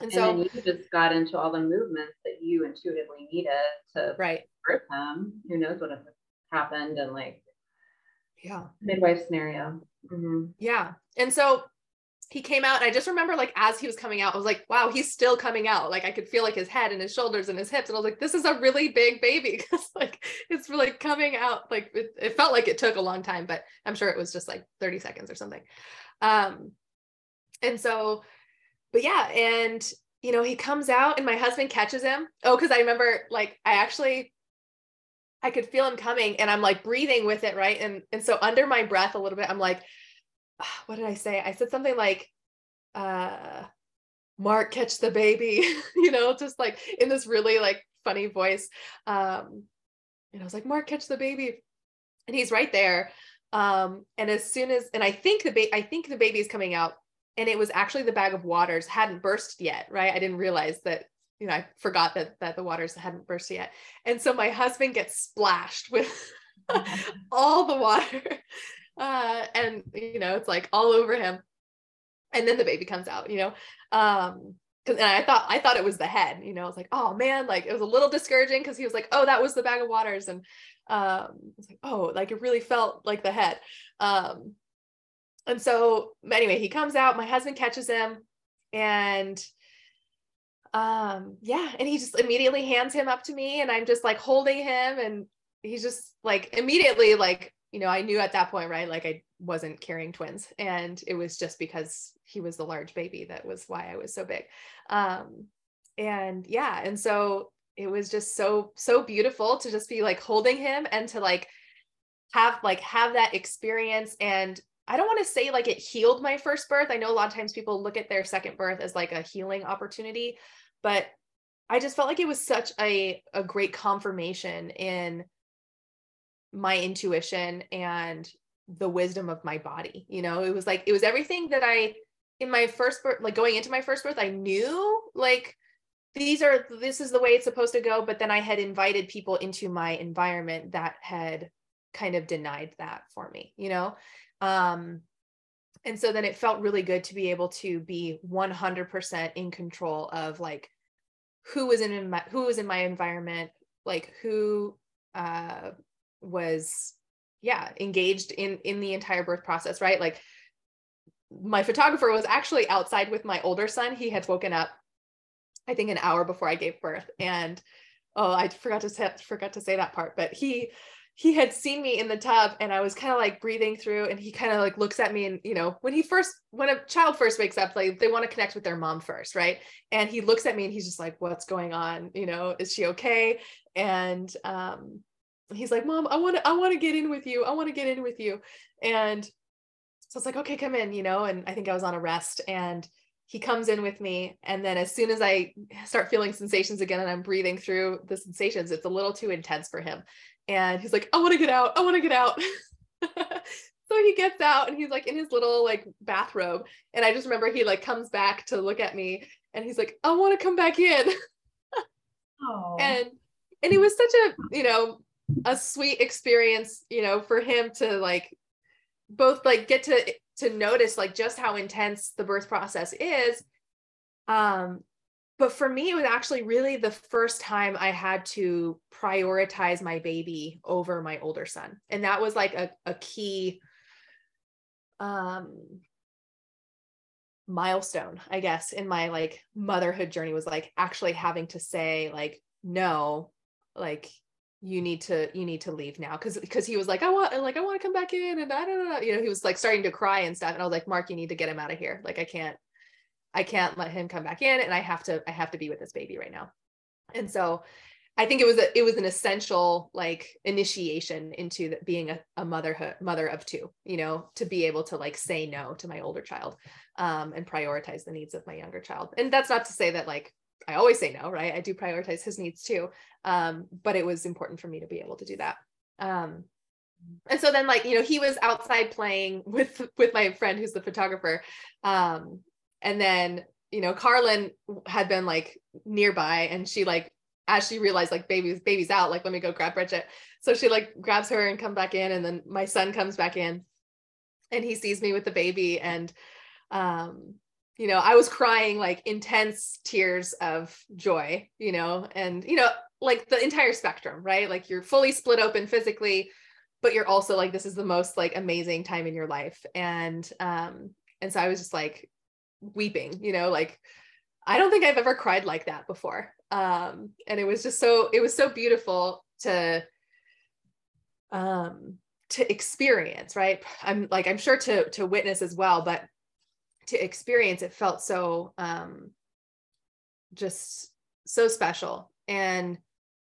And, and so you just got into all the movements that you intuitively needed to right birth them. Who knows what happened and like yeah midwife scenario. Mm-hmm. Yeah. And so he came out and I just remember like as he was coming out, I was like, wow, he's still coming out. Like I could feel like his head and his shoulders and his hips. And I was like, this is a really big baby <laughs> because like it's really coming out. Like it, it, felt like it took a long time, but I'm sure it was just like 30 seconds or something. Um, and so, but yeah, and you know, he comes out and my husband catches him. Oh, because I remember like I actually I could feel him coming and I'm like breathing with it, right? And and so under my breath a little bit, I'm like, <sighs> what did I say? I said something like, uh, Mark, catch the baby, <laughs> you know, just like in this really like funny voice. Um, and I was like, Mark, catch the baby. And he's right there. Um, and as soon as, and I think the baby, I think the baby is coming out and it was actually the bag of waters hadn't burst yet. Right. I didn't realize that, you know, I forgot that, that the waters hadn't burst yet. And so my husband gets splashed with <laughs> <laughs> all the water uh, and you know it's like all over him and then the baby comes out you know um and I thought I thought it was the head, you know. I was like, oh man, like it was a little discouraging because he was like, oh, that was the bag of waters, and um, it's like, oh, like it really felt like the head. Um, and so anyway, he comes out. My husband catches him, and um, yeah, and he just immediately hands him up to me, and I'm just like holding him, and he's just like immediately like you know, I knew at that point, right? Like I wasn't carrying twins and it was just because he was the large baby that was why I was so big. Um, and yeah, and so it was just so so beautiful to just be like holding him and to like have like have that experience and I don't want to say like it healed my first birth. I know a lot of times people look at their second birth as like a healing opportunity, but I just felt like it was such a a great confirmation in my intuition and the wisdom of my body. You know, it was like it was everything that I in my first birth, like going into my first birth, I knew like these are this is the way it's supposed to go, but then I had invited people into my environment that had kind of denied that for me, you know. Um and so then it felt really good to be able to be 100% in control of like who was in my who was in my environment like who uh was yeah engaged in in the entire birth process right? Like my photographer was actually outside with my older son. He had woken up i think an hour before i gave birth. And oh i forgot to say forgot to say that part but he he had seen me in the tub and I was kind of like breathing through and he kind of like looks at me and you know when he first when a child first wakes up like they want to connect with their mom first right? And he looks at me and he's just like what's going on? You know is she okay? And um he's like mom I want to I want to get in with you I want to get in with you and so it's like okay come in you know and I think I was on a rest and he comes in with me and then as soon as i start feeling sensations again and i'm breathing through the sensations it's a little too intense for him and he's like, I want to get out. I want to get out. <laughs> so he gets out and he's like in his little like bathrobe. And I just remember he like comes back to look at me and he's like, I want to come back in. <laughs> oh. And and it was such a, you know, a sweet experience, you know, for him to like both like get to to notice like just how intense the birth process is. Um but for me it was actually really the first time i had to prioritize my baby over my older son. And that was like a, a key um milestone i guess in my like motherhood journey was like actually having to say like no like you need to you need to leave now because because he was like i want like i want to come back in and i don't know you know he was like starting to cry and stuff and i was like mark you need to get him out of here like i can't I can't let him come back in and I have to I have to be with this baby right now. And so I think it was a it was an essential like initiation into the, being a, a motherhood mother of two, you know, to be able to like say no to my older child um, and prioritize the needs of my younger child. And that's not to say that like I always say no, right? I do prioritize his needs too. Um, but it was important for me to be able to do that. Um, and so then like, you know, he was outside playing <laughs> with with my friend who's the photographer. Um, and then, you know, Carlin had been like nearby and she like, as she realized like baby's baby's out, like, let me go grab Bridget. So she like grabs her and come back in. And then my son comes back in and he sees me with the baby. And, um, you know, I was crying like intense tears of joy, you know, and, you know, like the entire spectrum, right? Like you're fully split open physically, but you're also like, this is the most like amazing time in your life. And, um, and so I was just like, weeping, you know, like I don't think I've ever cried like that before. Um, and it was just so it was so beautiful to um to experience, right? I'm like I'm sure to to witness as well, but to experience it felt so um just so special. And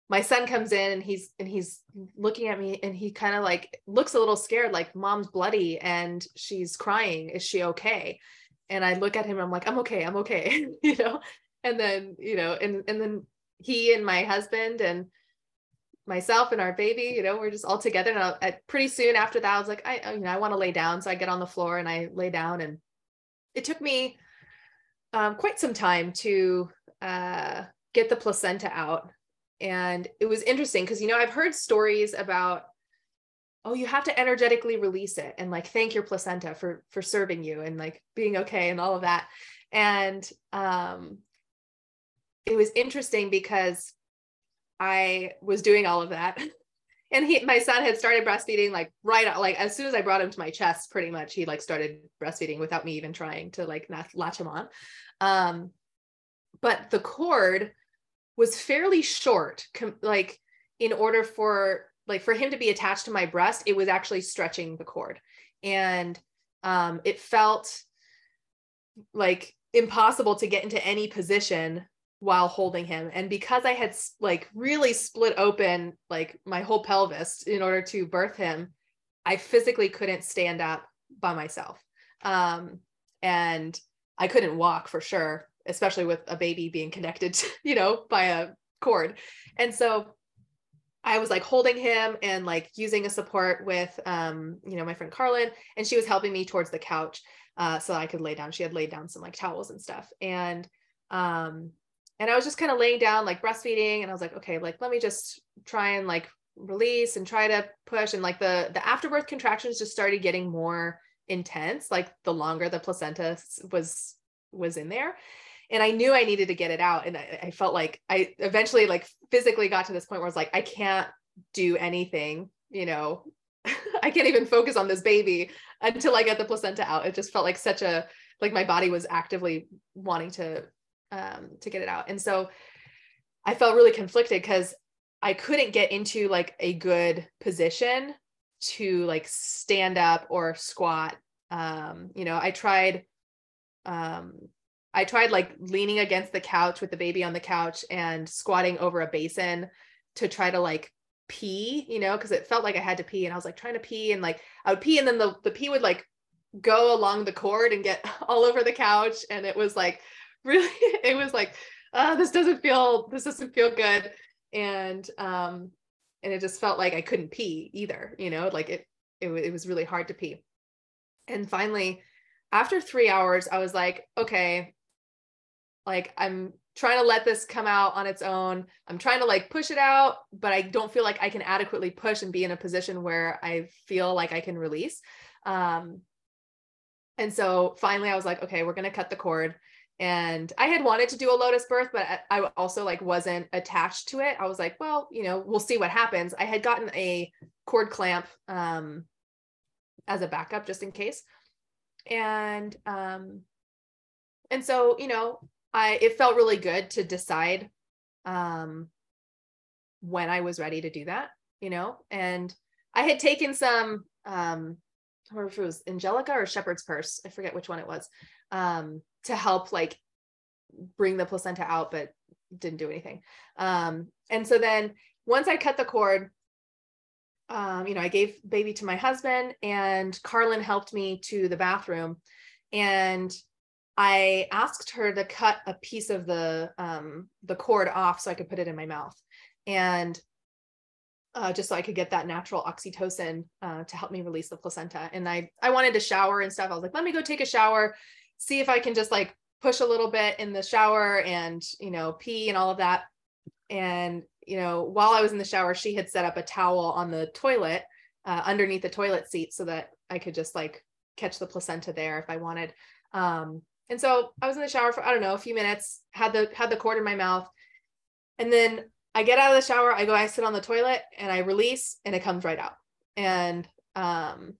my son comes in and he's and he's looking at me and he kind of like looks a little scared like mom's bloody and she's crying is she okay and I look at him, I'm like, I'm okay, I'm okay, <laughs> you know. And then, you know, and and then he and my husband and myself and our baby, you know, we're just all together. And I, pretty soon after that, I was like, I, you know, I want to lay down. So I get on the floor and I lay down. And it took me um, quite some time to uh, get the placenta out. And it was interesting because, you know, I've heard stories about oh you have to energetically release it and like thank your placenta for for serving you and like being okay and all of that and um it was interesting because i was doing all of that <laughs> and he my son had started breastfeeding like right like as soon as i brought him to my chest pretty much he like started breastfeeding without me even trying to like not latch him on um but the cord was fairly short com- like in order for like for him to be attached to my breast, it was actually stretching the cord. And um, it felt like impossible to get into any position while holding him. And because I had like really split open like my whole pelvis in order to birth him, I physically couldn't stand up by myself. Um, and I couldn't walk for sure, especially with a baby being connected, <laughs> you know, by a cord. And so I was like holding him and like using a support with, um, you know, my friend Carlin, and she was helping me towards the couch uh, so I could lay down. She had laid down some like towels and stuff. And um, and I was just kind of laying down like breastfeeding and I was like okay like let me just try and like release and try to push. And like the the afterbirth contractions just started getting more intense like the longer the placenta was was in there. And I knew I needed to get it out and I, I felt like I eventually like physically got to this point where I was like I can't do anything you know <laughs> I can't even focus on this baby until I get the placenta out. It just felt like such a like my body was actively wanting to um, to get it out. And so I felt really conflicted because I couldn't get into like a good position to like stand up or squat. Um, you know, I tried um I tried like leaning against the couch with the baby on the couch and squatting over a basin to try to like pee, you know, because it felt like I had to pee and I was like trying to pee and like I would pee and then the the pee would like go along the cord and get <laughs> all over the couch and it was like really <laughs> it was like uh, this doesn't feel this doesn't feel good. And um and it just felt like i couldn't pee either you know like it it, it was really hard to pee. And finally after three hours i was like okay like i'm trying to let this come out on its own. I'm trying to like push it out but i don't feel like i can adequately push and be in a position where i feel like i can release. Um and so finally i was like okay we're going to cut the cord and i had wanted to do a lotus birth but i also like wasn't attached to it. I was like well you know we'll see what happens. I had gotten a cord clamp um as a backup just in case. And um and so you know i it felt really good to decide um when i was ready to do that you know? And i had taken some um or if it was angelica or shepherd's purse. I forget which one it was. Um to help like bring the placenta out, but didn't do anything. Um, and so then once I cut the cord, um, you know, I gave baby to my husband and Carlin helped me to the bathroom and I asked her to cut a piece of the um, the cord off so I could put it in my mouth. And uh, just so I could get that natural oxytocin uh, to help me release the placenta. And I I wanted to shower and stuff. I was like, let me go take a shower see if I can just like push a little bit in the shower and, you know, pee and all of that. And, you know, while I was in the shower, she had set up a towel on the toilet uh, underneath the toilet seat so that I could just like catch the placenta there if I wanted. Um, and so I was in the shower for, I don't know, a few minutes, had the, had the cord in my mouth. And then I get out of the shower, I go, I sit on the toilet and I release and it comes right out. And, um,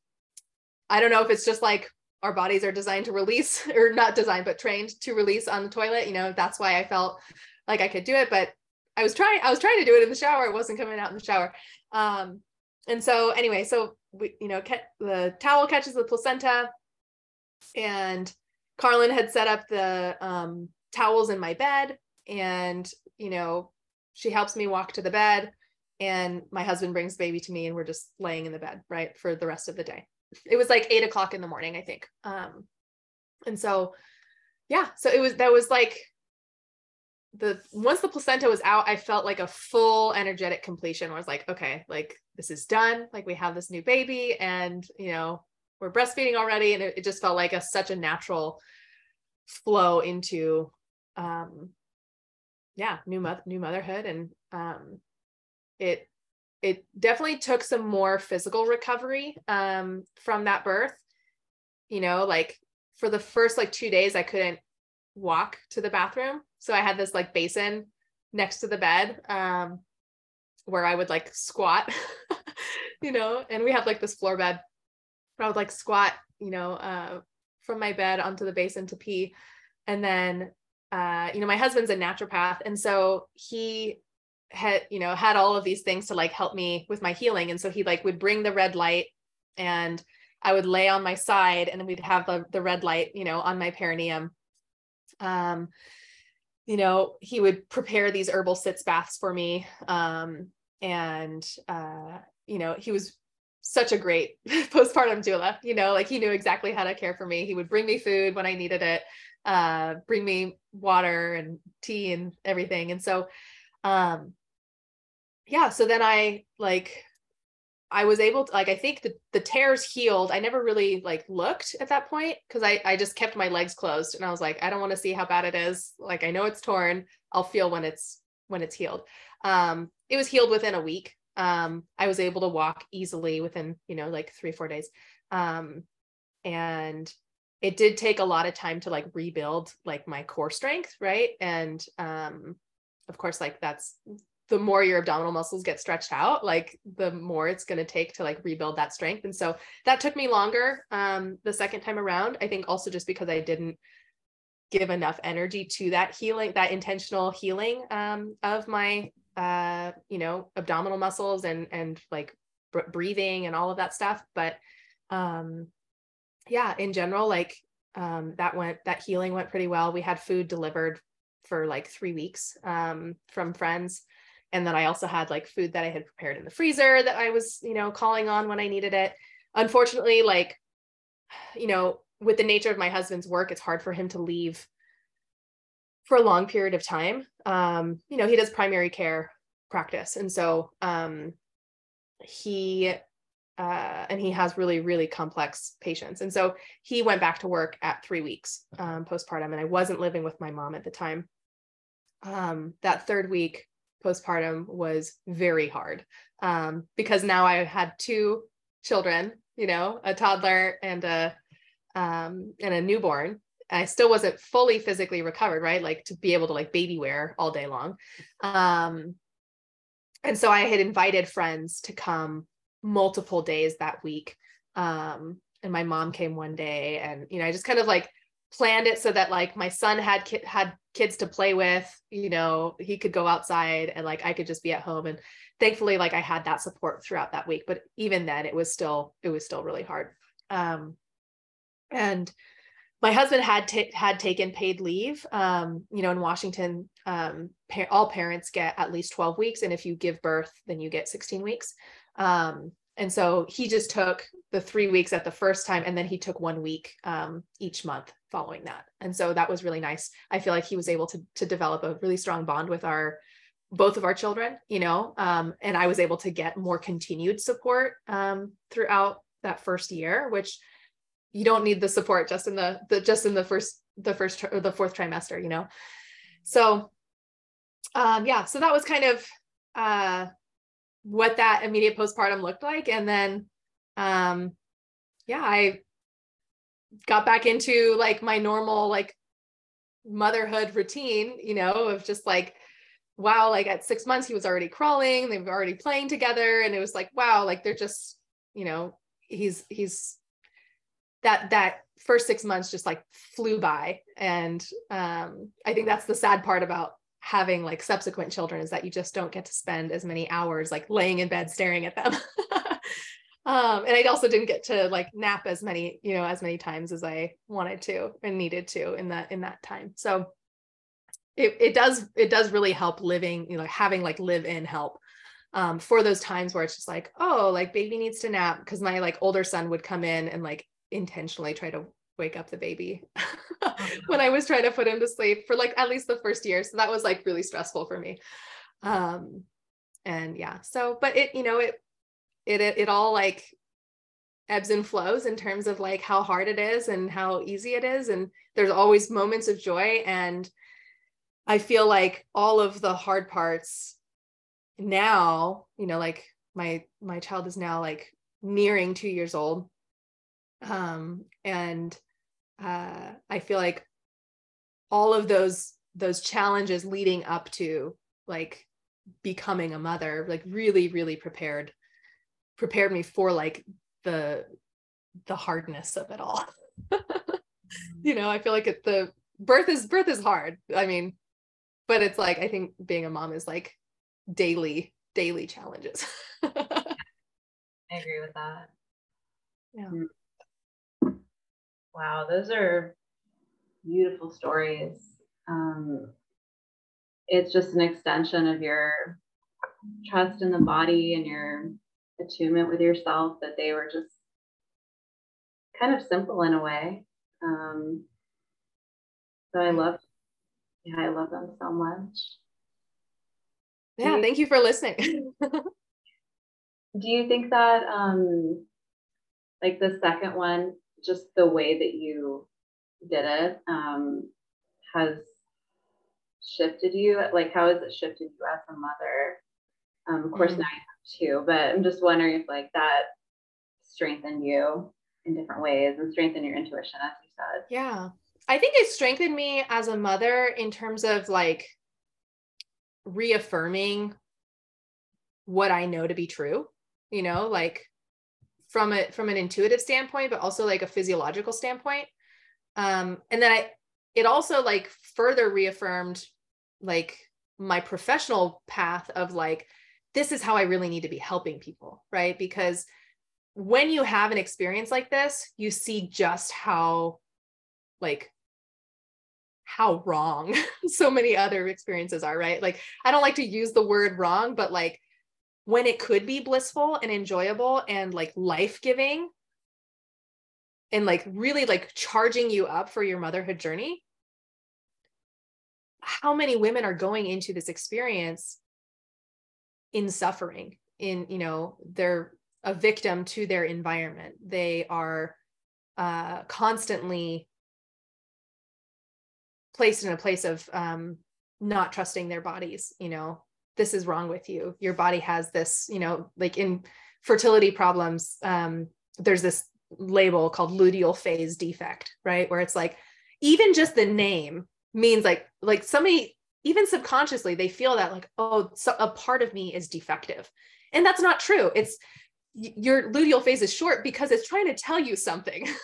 I don't know if it's just like our bodies are designed to release <laughs> or not designed but trained to release on the toilet you know that's why i felt like i could do it but i was trying i was trying to do it in the shower it wasn't coming out in the shower. Um and so anyway so we you know the towel catches the placenta and carlin had set up the um towels in my bed and you know she helps me walk to the bed and my husband brings baby to me and we're just laying in the bed right for the rest of the day it was like eight o'clock in the morning, I think. Um, and so, yeah, so it was, that was like the, once the placenta was out, I felt like a full energetic completion. I was like, okay, like this is done. Like we have this new baby and, you know, we're breastfeeding already. And it, it just felt like a, such a natural flow into, um, yeah, new mother, new motherhood. And, um, it it definitely took some more physical recovery um, from that birth. You know, like for the first like two days, I couldn't walk to the bathroom. So I had this like basin next to the bed um, where I would like squat, <laughs> you know, and we have like this floor bed. I would like squat, you know, uh, from my bed onto the basin to pee. And then, uh, you know, my husband's a naturopath. And so he had you know had all of these things to like help me with my healing and so he like would bring the red light and i would lay on my side and then we'd have the, the red light you know on my perineum um you know, he would prepare these herbal sitz baths for me. Um, and, uh, you know, he was such a great <laughs> postpartum doula, you know, like he knew exactly how to care for me. He would bring me food when I needed it, uh, bring me water and tea and everything. And so, um, yeah, so then I like I was able to like I think the the tears healed. I never really like looked at that point because I I just kept my legs closed and I was like I don't want to see how bad it is. Like I know it's torn. I'll feel when it's when it's healed. Um it was healed within a week. Um I was able to walk easily within, you know, like 3 4 days. Um and it did take a lot of time to like rebuild like my core strength, right? And um of course like that's the more your abdominal muscles get stretched out, like the more it's going to take to like rebuild that strength. And so that took me longer um, the second time around. I think also just because I didn't give enough energy to that healing, that intentional healing um, of my, uh, you know, abdominal muscles and and like b- breathing and all of that stuff. But um, yeah, in general, like um, that went that healing went pretty well. We had food delivered for like three weeks um, from friends and then i also had like food that i had prepared in the freezer that i was you know calling on when i needed it. Unfortunately like you know with the nature of my husband's work it's hard for him to leave for a long period of time. Um you know he does primary care practice. And so um he uh, and he has really really complex patients. And so he went back to work at three weeks um, postpartum. And i wasn't living with my mom at the time. Um, that third week postpartum was very hard um, because now I had two children, you know, a toddler and a um, and a newborn. I still wasn't fully physically recovered, right? Like to be able to like baby wear all day long. Um, and so I had invited friends to come multiple days that week. Um, and my mom came one day and, you know, I just kind of like planned it so that like my son had ki- had kids to play with you know he could go outside and like i could just be at home. And thankfully like i had that support throughout that week but even then it was still it was still really hard. Um and my husband had had taken paid leave um you know in washington um pa- all parents get at least 12 weeks and if you give birth then you get 16 weeks. Um and so he just took the three weeks at the first time and then he took one week um, each month following that. And so that was really nice. I feel like he was able to to develop a really strong bond with our both of our children you know um, and i was able to get more continued support um, throughout that first year which you don't need the support just in the, the just in the first the first or the fourth trimester you know? So um yeah so that was kind of uh what that immediate postpartum looked like. And then um yeah i got back into like my normal like motherhood routine you know of just like wow like at six months he was already crawling they were already playing together and it was like wow like they're just you know he's he's that that first six months just like flew by. And um i think that's the sad part about having like subsequent children is that you just don't get to spend as many hours like laying in bed staring at them <laughs> um and i also didn't get to like nap as many you know as many times as i wanted to and needed to in that in that time so it, it does it does really help living you know having like live in help um for those times where it's just like oh like baby needs to nap because my like older son would come in and like intentionally try to wake up the baby <laughs> when I was trying to put him to sleep for like at least the first year. So that was like really stressful for me. Um and yeah, so but it, you know, it it it, all like ebbs and flows in terms of like how hard it is and how easy it is and there's always moments of joy and I feel like all of the hard parts now, you know, like my my child is now like nearing 2 years old. Um and uh, I feel like all of those those challenges leading up to like becoming a mother like really really prepared prepared me for like the the hardness of it all <laughs> you know i feel like it, the birth is birth is hard i mean but it's like i think being a mom is like daily daily challenges <laughs> i agree with that yeah mm. Wow, those are beautiful stories. Um, it's just an extension of your trust in the body and your attunement with yourself that they were just kind of simple in a way. Um, so I love, yeah, I love them so much. Yeah, you, thank you for listening. <laughs> do you think that, um, like the second one, just the way that you did it, um, has shifted you? Like, how has it shifted you as a mother? Um, of course, mm-hmm. now you two, but I'm just wondering if like that strengthened you in different ways and strengthened your intuition, as you said. Yeah. I think it strengthened me as a mother in terms of like reaffirming what I know to be true, you know, like from a from an intuitive standpoint, but also like a physiological standpoint. Um, and then I it also like further reaffirmed like my professional path of like this is how I really need to be helping people, right? Because when you have an experience like this, you see just how like how wrong <laughs> so many other experiences are, right? Like I don't like to use the word wrong, but like when it could be blissful and enjoyable and like life-giving and like really like charging you up for your motherhood journey, how many women are going into this experience in suffering in you know they're a victim to their environment. They are uh, constantly placed in a place of um, not trusting their bodies you know this is wrong with you. Your body has this you know like in fertility problems um, there's this label called luteal phase defect right? Where it's like even just the name means like like somebody even subconsciously they feel that like oh so a part of me is defective. And that's not true. It's your luteal phase is short because it's trying to tell you something. <laughs>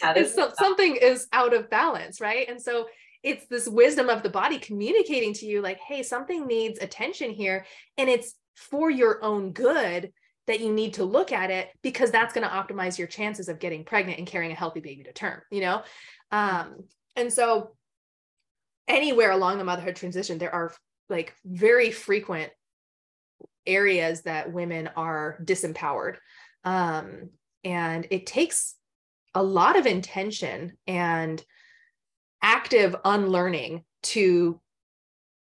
Yeah, so, something is out of balance right? And so it's this wisdom of the body communicating to you like hey something needs attention here. And it's for your own good that you need to look at it because that's going to optimize your chances of getting pregnant and carrying a healthy baby to term you know? Um, and so anywhere along the motherhood transition, there are like very frequent areas that women are disempowered. Um, and it takes a lot of intention and active unlearning to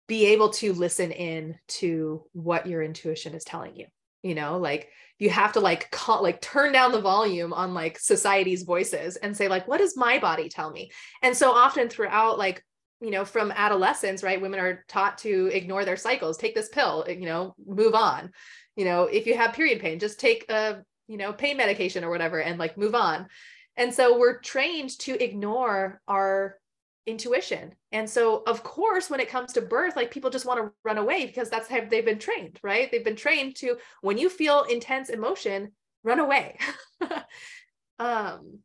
be able to listen in to what your intuition is telling you you know like you have to like call, like turn down the volume on like society's voices and say like what does my body tell me and so often throughout like you know from adolescence right women are taught to ignore their cycles take this pill you know move on. You know if you have period pain just take a you know pain medication or whatever and like move on. And so we're trained to ignore our intuition. And so of course when it comes to birth like people just want to run away because that's how they've been trained right? They've been trained to when you feel intense emotion run away. <laughs> Um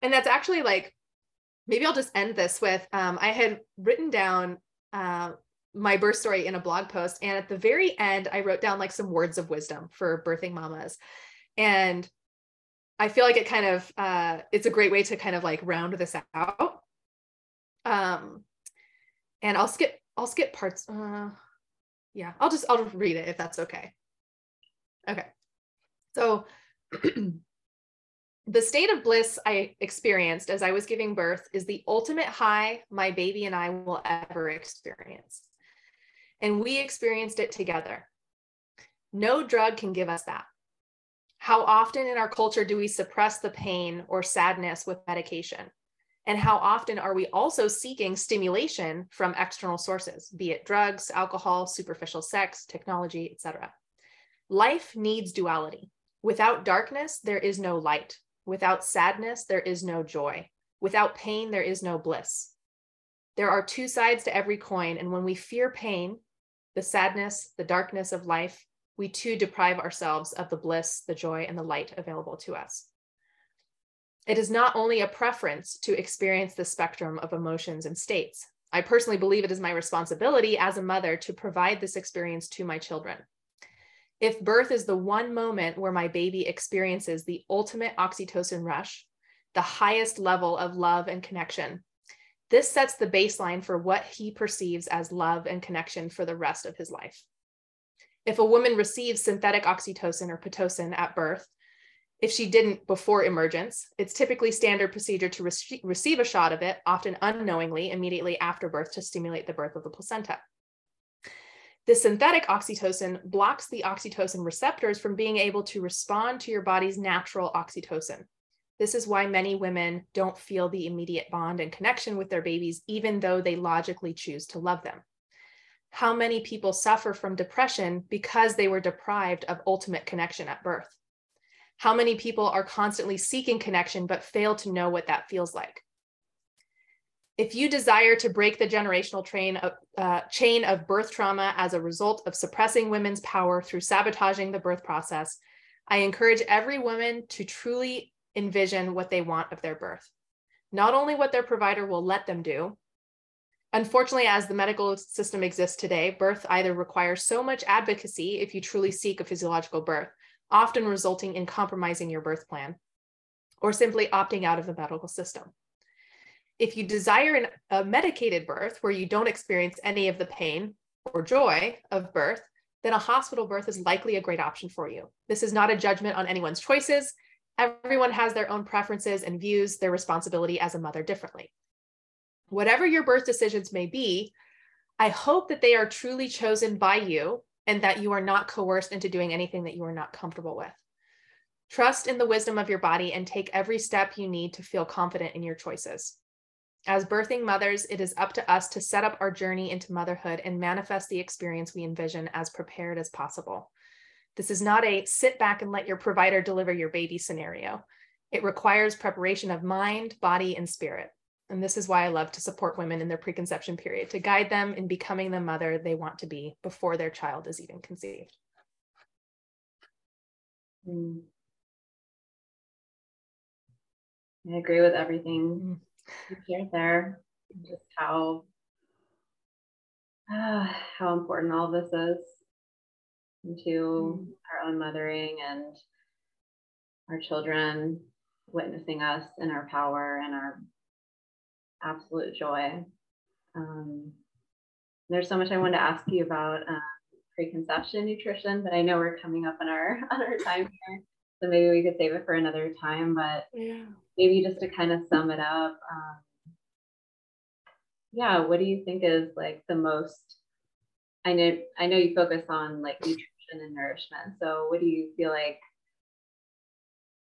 and that's actually like maybe I'll just end this with um, I had written down uh, my birth story in a blog post. And at the very end, I wrote down like some words of wisdom for birthing mamas. And I feel like it kind of, uh, it's a great way to kind of like round this out. Um, and I'll skip, I'll skip parts. Uh, yeah, I'll just, I'll read it if that's okay. Okay. So <clears throat> the state of bliss I experienced as I was giving birth is the ultimate high my baby and I will ever experience. And we experienced it together. No drug can give us that. How often in our culture do we suppress the pain or sadness with medication? And how often are we also seeking stimulation from external sources, be it drugs, alcohol, superficial sex, technology, etc.? Life needs duality. Without darkness, there is no light. Without sadness, there is no joy. Without pain, there is no bliss. There are two sides to every coin, and when we fear pain, the sadness, the darkness of life, we too deprive ourselves of the bliss, the joy, and the light available to us. It is not only a preference to experience the spectrum of emotions and states. I personally believe it is my responsibility as a mother to provide this experience to my children. If birth is the one moment where my baby experiences the ultimate oxytocin rush, the highest level of love and connection, This sets the baseline for what he perceives as love and connection for the rest of his life. If a woman receives synthetic oxytocin or Pitocin at birth, if she didn't before emergence, it's typically standard procedure to re- receive a shot of it, often unknowingly, immediately after birth to stimulate the birth of the placenta. The synthetic oxytocin blocks the oxytocin receptors from being able to respond to your body's natural oxytocin. This is why many women don't feel the immediate bond and connection with their babies, even though they logically choose to love them. How many people suffer from depression because they were deprived of ultimate connection at birth? how many people are constantly seeking connection but fail to know what that feels like. If you desire to break the generational train of, uh, chain of birth trauma as a result of suppressing women's power through sabotaging the birth process, I encourage every woman to truly envision what they want of their birth. Not only what their provider will let them do. Unfortunately, as the medical system exists today, birth either requires so much advocacy if you truly seek a physiological birth, often resulting in compromising your birth plan or simply opting out of the medical system. If you desire an, a medicated birth where you don't experience any of the pain or joy of birth, then a hospital birth is likely a great option for you. This is not a judgment on anyone's choices. Everyone has their own preferences and views their responsibility as a mother differently. Whatever your birth decisions may be, I hope that they are truly chosen by you and that you are not coerced into doing anything that you are not comfortable with. Trust in the wisdom of your body and take every step you need to feel confident in your choices. As birthing mothers, it is up to us to set up our journey into motherhood and manifest the experience we envision as prepared as possible. This is not a sit back and let your provider deliver your baby scenario. It requires preparation of mind, body, and spirit. And this is why I love to support women in their preconception period to guide them in becoming the mother they want to be before their child is even conceived. Mm. I agree with everything shared there. Just how uh, how important all this is into mm. our own mothering and our children witnessing us in our power and our absolute joy. Um, there's so much I wanted to ask you about uh, preconception nutrition, but I know we're coming up on our <laughs> on our time here, so maybe we could save it for another time. But yeah. maybe just to kind of sum it up, um, yeah, what do you think is like the most? I know I know you focus on like nutrition and nourishment. So what do you feel like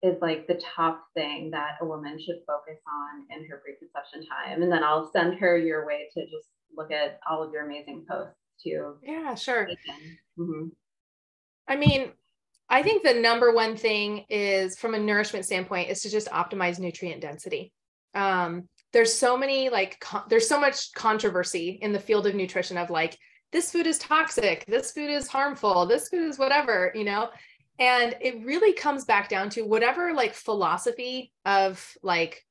is like the top thing that a woman should focus on in her preconception time. And then I'll send her your way to just look at all of your amazing posts too. Yeah, sure. Mm-hmm. I mean, I think the number one thing is from a nourishment standpoint is to just optimize nutrient density. Um, there's so many like con- there's so much controversy in the field of nutrition of like this food is toxic, this food is harmful, this food is whatever, you know. And it really comes back down to whatever like philosophy of like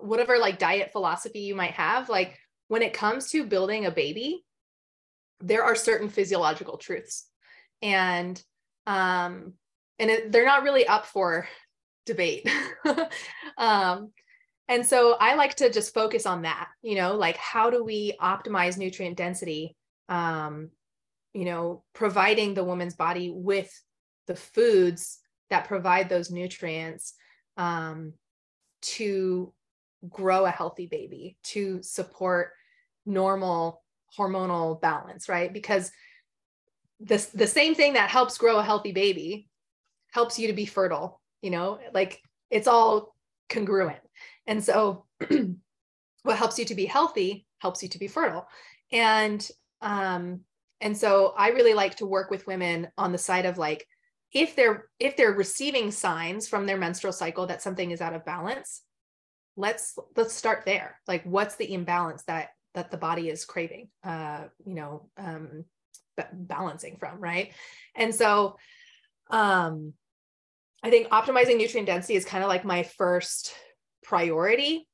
whatever like diet philosophy you might have, like when it comes to building a baby, there are certain physiological truths. And um and it, they're not really up for debate. <laughs> um and so I like to just focus on that, you know, like how do we optimize nutrient density um, you know, providing the woman's body with the foods that provide those nutrients um, to grow a healthy baby, to support normal hormonal balance, right? Because the, the same thing that helps grow a healthy baby helps you to be fertile, you know, like it's all congruent. And so <clears throat> what helps you to be healthy helps you to be fertile. And um, and so i really like to work with women on the side of like if they're if they're receiving signs from their menstrual cycle that something is out of balance let's let's start there like what's the imbalance that that the body is craving uh you know um balancing from right? And so um i think optimizing nutrient density is kind of like my first priority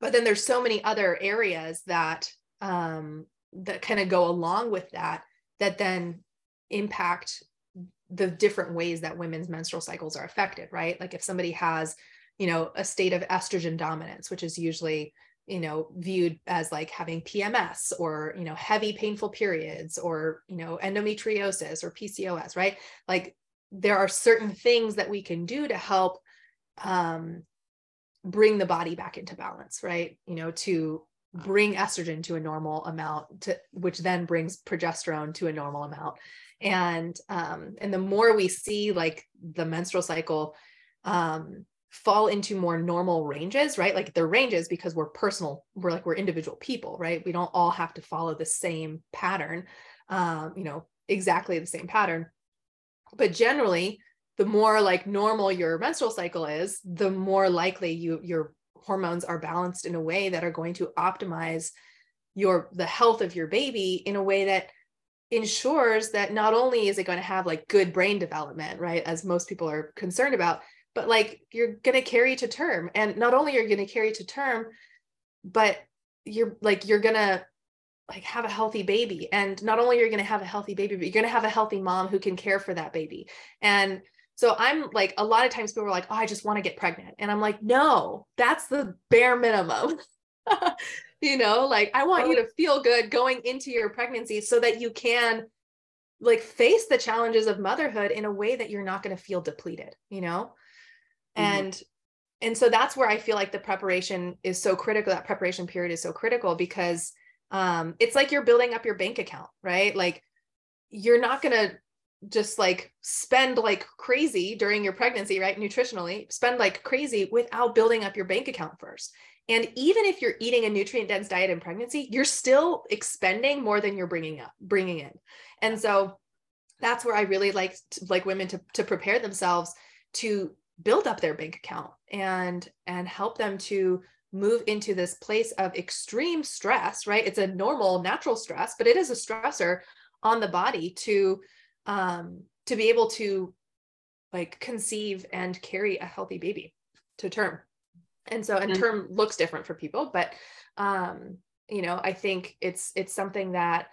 but then there's so many other areas that um that kind of go along with that that then impact the different ways that women's menstrual cycles are affected right? Like if somebody has you know a state of estrogen dominance which is usually you know viewed as like having pms or you know heavy painful periods or you know endometriosis or pcos right? Like there are certain things that we can do to help um, bring the body back into balance right? You know to bring estrogen to a normal amount to which then brings progesterone to a normal amount. And um and the more we see like the menstrual cycle um fall into more normal ranges right? Like the ranges because we're personal we're like we're individual people right? We don't all have to follow the same pattern um you know exactly the same pattern. But generally the more like normal your menstrual cycle is the more likely you your hormones are balanced in a way that are going to optimize your the health of your baby in a way that ensures that not only is it going to have like good brain development right? As most people are concerned about but like you're going to carry to term and not only are you going to carry to term but you're like you're going to like have a healthy baby and not only are you're going to have a healthy baby but you're going to have a healthy mom who can care for that baby and so I'm like, a lot of times people are like, oh, I just want to get pregnant. And I'm like, no, that's the bare minimum. <laughs> you know, like I want you to feel good going into your pregnancy so that you can like face the challenges of motherhood in a way that you're not going to feel depleted, you know? Mm-hmm. And and so that's where I feel like the preparation is so critical. That preparation period is so critical because um, it's like you're building up your bank account, right? Like you're not going to just like spend like crazy during your pregnancy, right? Nutritionally, spend like crazy without building up your bank account first. And even if you're eating a nutrient dense diet in pregnancy, you're still expending more than you're bringing up, bringing in. And so that's where I really like like women to to prepare themselves to build up their bank account and and help them to move into this place of extreme stress, right? It's a normal natural stress, but it is a stressor on the body to um, to be able to like conceive and carry a healthy baby to term. And so, and term looks different for people, but um, you know, I think it's it's something that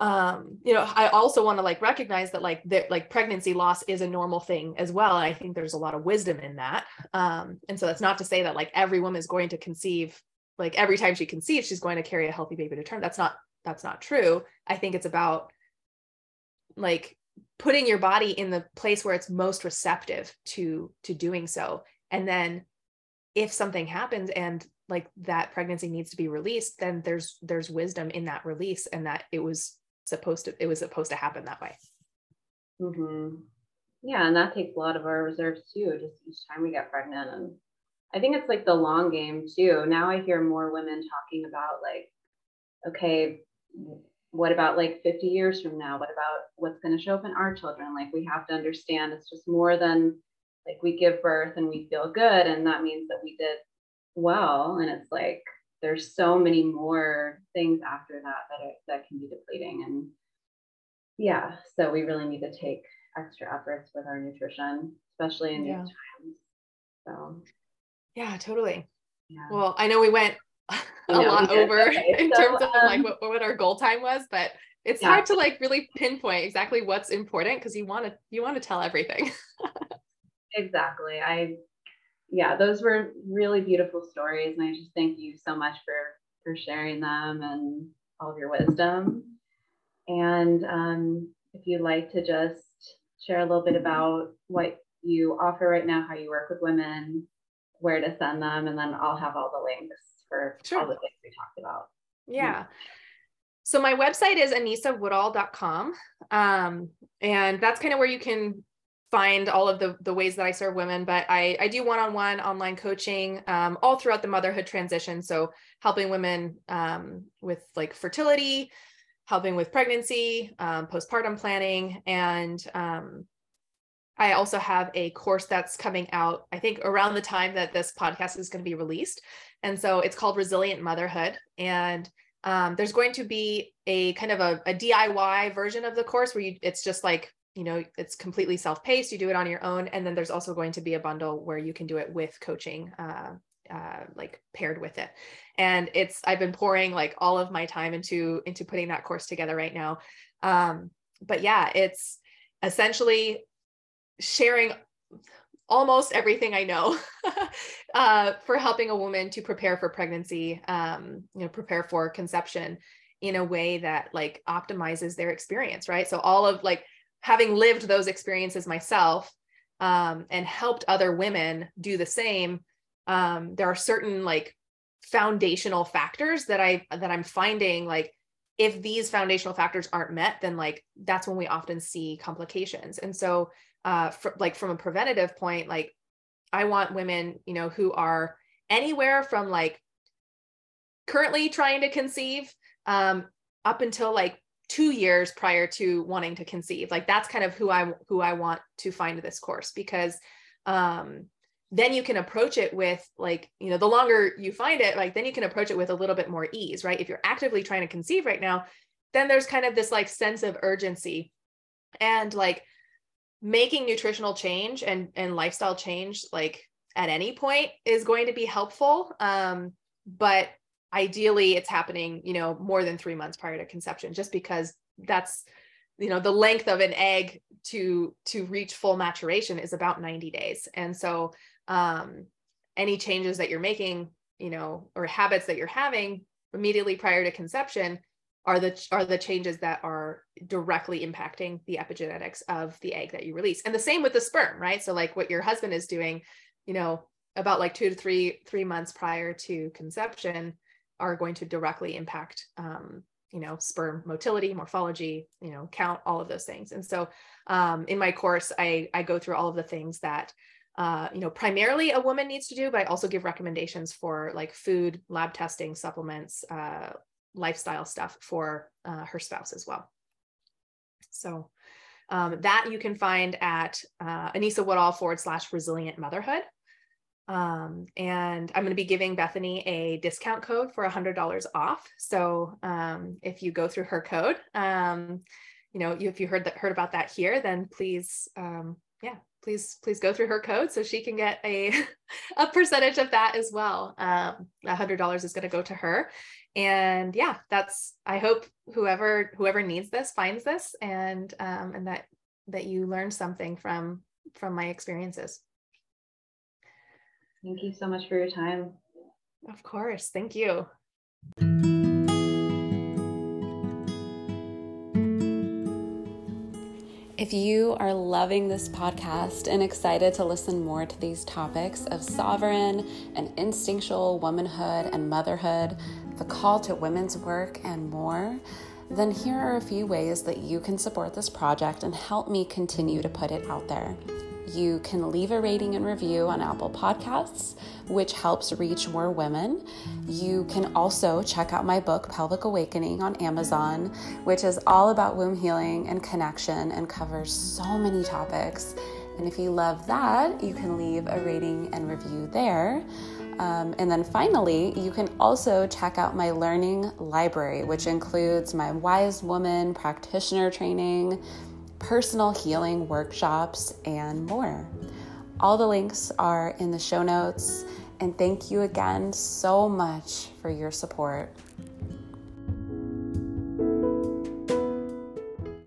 um you know i also want to like recognize that like that like pregnancy loss is a normal thing as well and i think there's a lot of wisdom in that. Um and so that's not to say that like every woman is going to conceive like every time she conceives she's going to carry a healthy baby to term. That's not that's not true. I think it's about like putting your body in the place where it's most receptive to to doing so. And then if something happens and like that pregnancy needs to be released then there's there's wisdom in that release and that it was supposed to it was supposed to happen that way mm-hmm. yeah and that takes a lot of our reserves too just each time we get pregnant and i think it's like the long game too now i hear more women talking about like okay what about like 50 years from now? What about what's going to show up in our children? Like we have to understand it's just more than like we give birth and we feel good and that means that we did well and it's like there's so many more things after that that are, that can be depleting and yeah so we really need to take extra efforts with our nutrition especially in yeah. these times so yeah totally yeah. well i know we went <laughs> a no, lot over okay. in so, terms of um, like what, what our goal time was, but it's yeah. hard to like really pinpoint exactly what's important because you want to you want to tell everything. <laughs> exactly. I yeah, those were really beautiful stories and I just thank you so much for for sharing them and all of your wisdom. And um, if you'd like to just share a little bit about what you offer right now, how you work with women, where to send them, and then I'll have all the links for sure. all the things we talked about. Yeah. So my website is anisawoodall.com. Um, and that's kind of where you can find all of the, the ways that I serve women, but I, I do one-on-one online coaching um, all throughout the motherhood transition. So helping women um, with like fertility, helping with pregnancy, um, postpartum planning, and um, I also have a course that's coming out, I think around the time that this podcast is going to be released. And so it's called Resilient Motherhood. And um, there's going to be a kind of a, a, DIY version of the course where you, it's just like, you know, it's completely self paced. You do it on your own. And then there's also going to be a bundle where you can do it with coaching, uh, uh, like paired with it. And it's, I've been pouring like all of my time into, into putting that course together right now. Um, but yeah, it's essentially sharing almost everything I know <laughs> uh, for helping a woman to prepare for pregnancy, um, you know, prepare for conception in a way that like optimizes their experience, right? So all of like having lived those experiences myself um, and helped other women do the same, um, there are certain like foundational factors that I that I'm finding like if these foundational factors aren't met, then like that's when we often see complications. And so uh, like from a preventative point, like I want women, you know, who are anywhere from like currently trying to conceive um, up until like two years prior to wanting to conceive. Like that's kind of who I who I want to find this course because um, then you can approach it with like you know the longer you find it like then you can approach it with a little bit more ease right if you're actively trying to conceive right now then there's kind of this like sense of urgency and like making nutritional change and and lifestyle change like at any point is going to be helpful um but ideally it's happening you know more than 3 months prior to conception just because that's you know the length of an egg to to reach full maturation is about 90 days. And so um any changes that you're making you know or habits that you're having immediately prior to conception are the are the changes that are directly impacting the epigenetics of the egg that you release. And the same with the sperm right? So like what your husband is doing you know about like two to three three months prior to conception are going to directly impact um, you know sperm motility morphology you know count all of those things and so um, in my course i i go through all of the things that uh, you know primarily a woman needs to do but i also give recommendations for like food lab testing supplements uh, lifestyle stuff for uh, her spouse as well. So um, that you can find at uh, Anisa Woodall forward slash resilient motherhood. Um, and I'm going to be giving Bethany a discount code for $100 off. So um, if you go through her code, um, you know, if you heard that heard about that here, then please, um, yeah, please please go through her code so she can get a <laughs> a percentage of that as well. Um, $100 is going to go to her, and yeah that's i hope whoever whoever needs this finds this and um, and that that you learn something from from my experiences thank you so much for your time. Of course. Thank you. If you are loving this podcast and excited to listen more to these topics of sovereign and instinctual womanhood and motherhood, the call to women's work, and more, then here are a few ways that you can support this project and help me continue to put it out there. You can leave a rating and review on Apple Podcasts, which helps reach more women. You can also check out my book, Pelvic Awakening, on Amazon, which is all about womb healing and connection and covers so many topics. And if you love that, you can leave a rating and review there. Um, and then finally, you can also check out my learning library, which includes my Wise Woman practitioner training, personal healing workshops, and more. All the links are in the show notes. And thank you again so much for your support.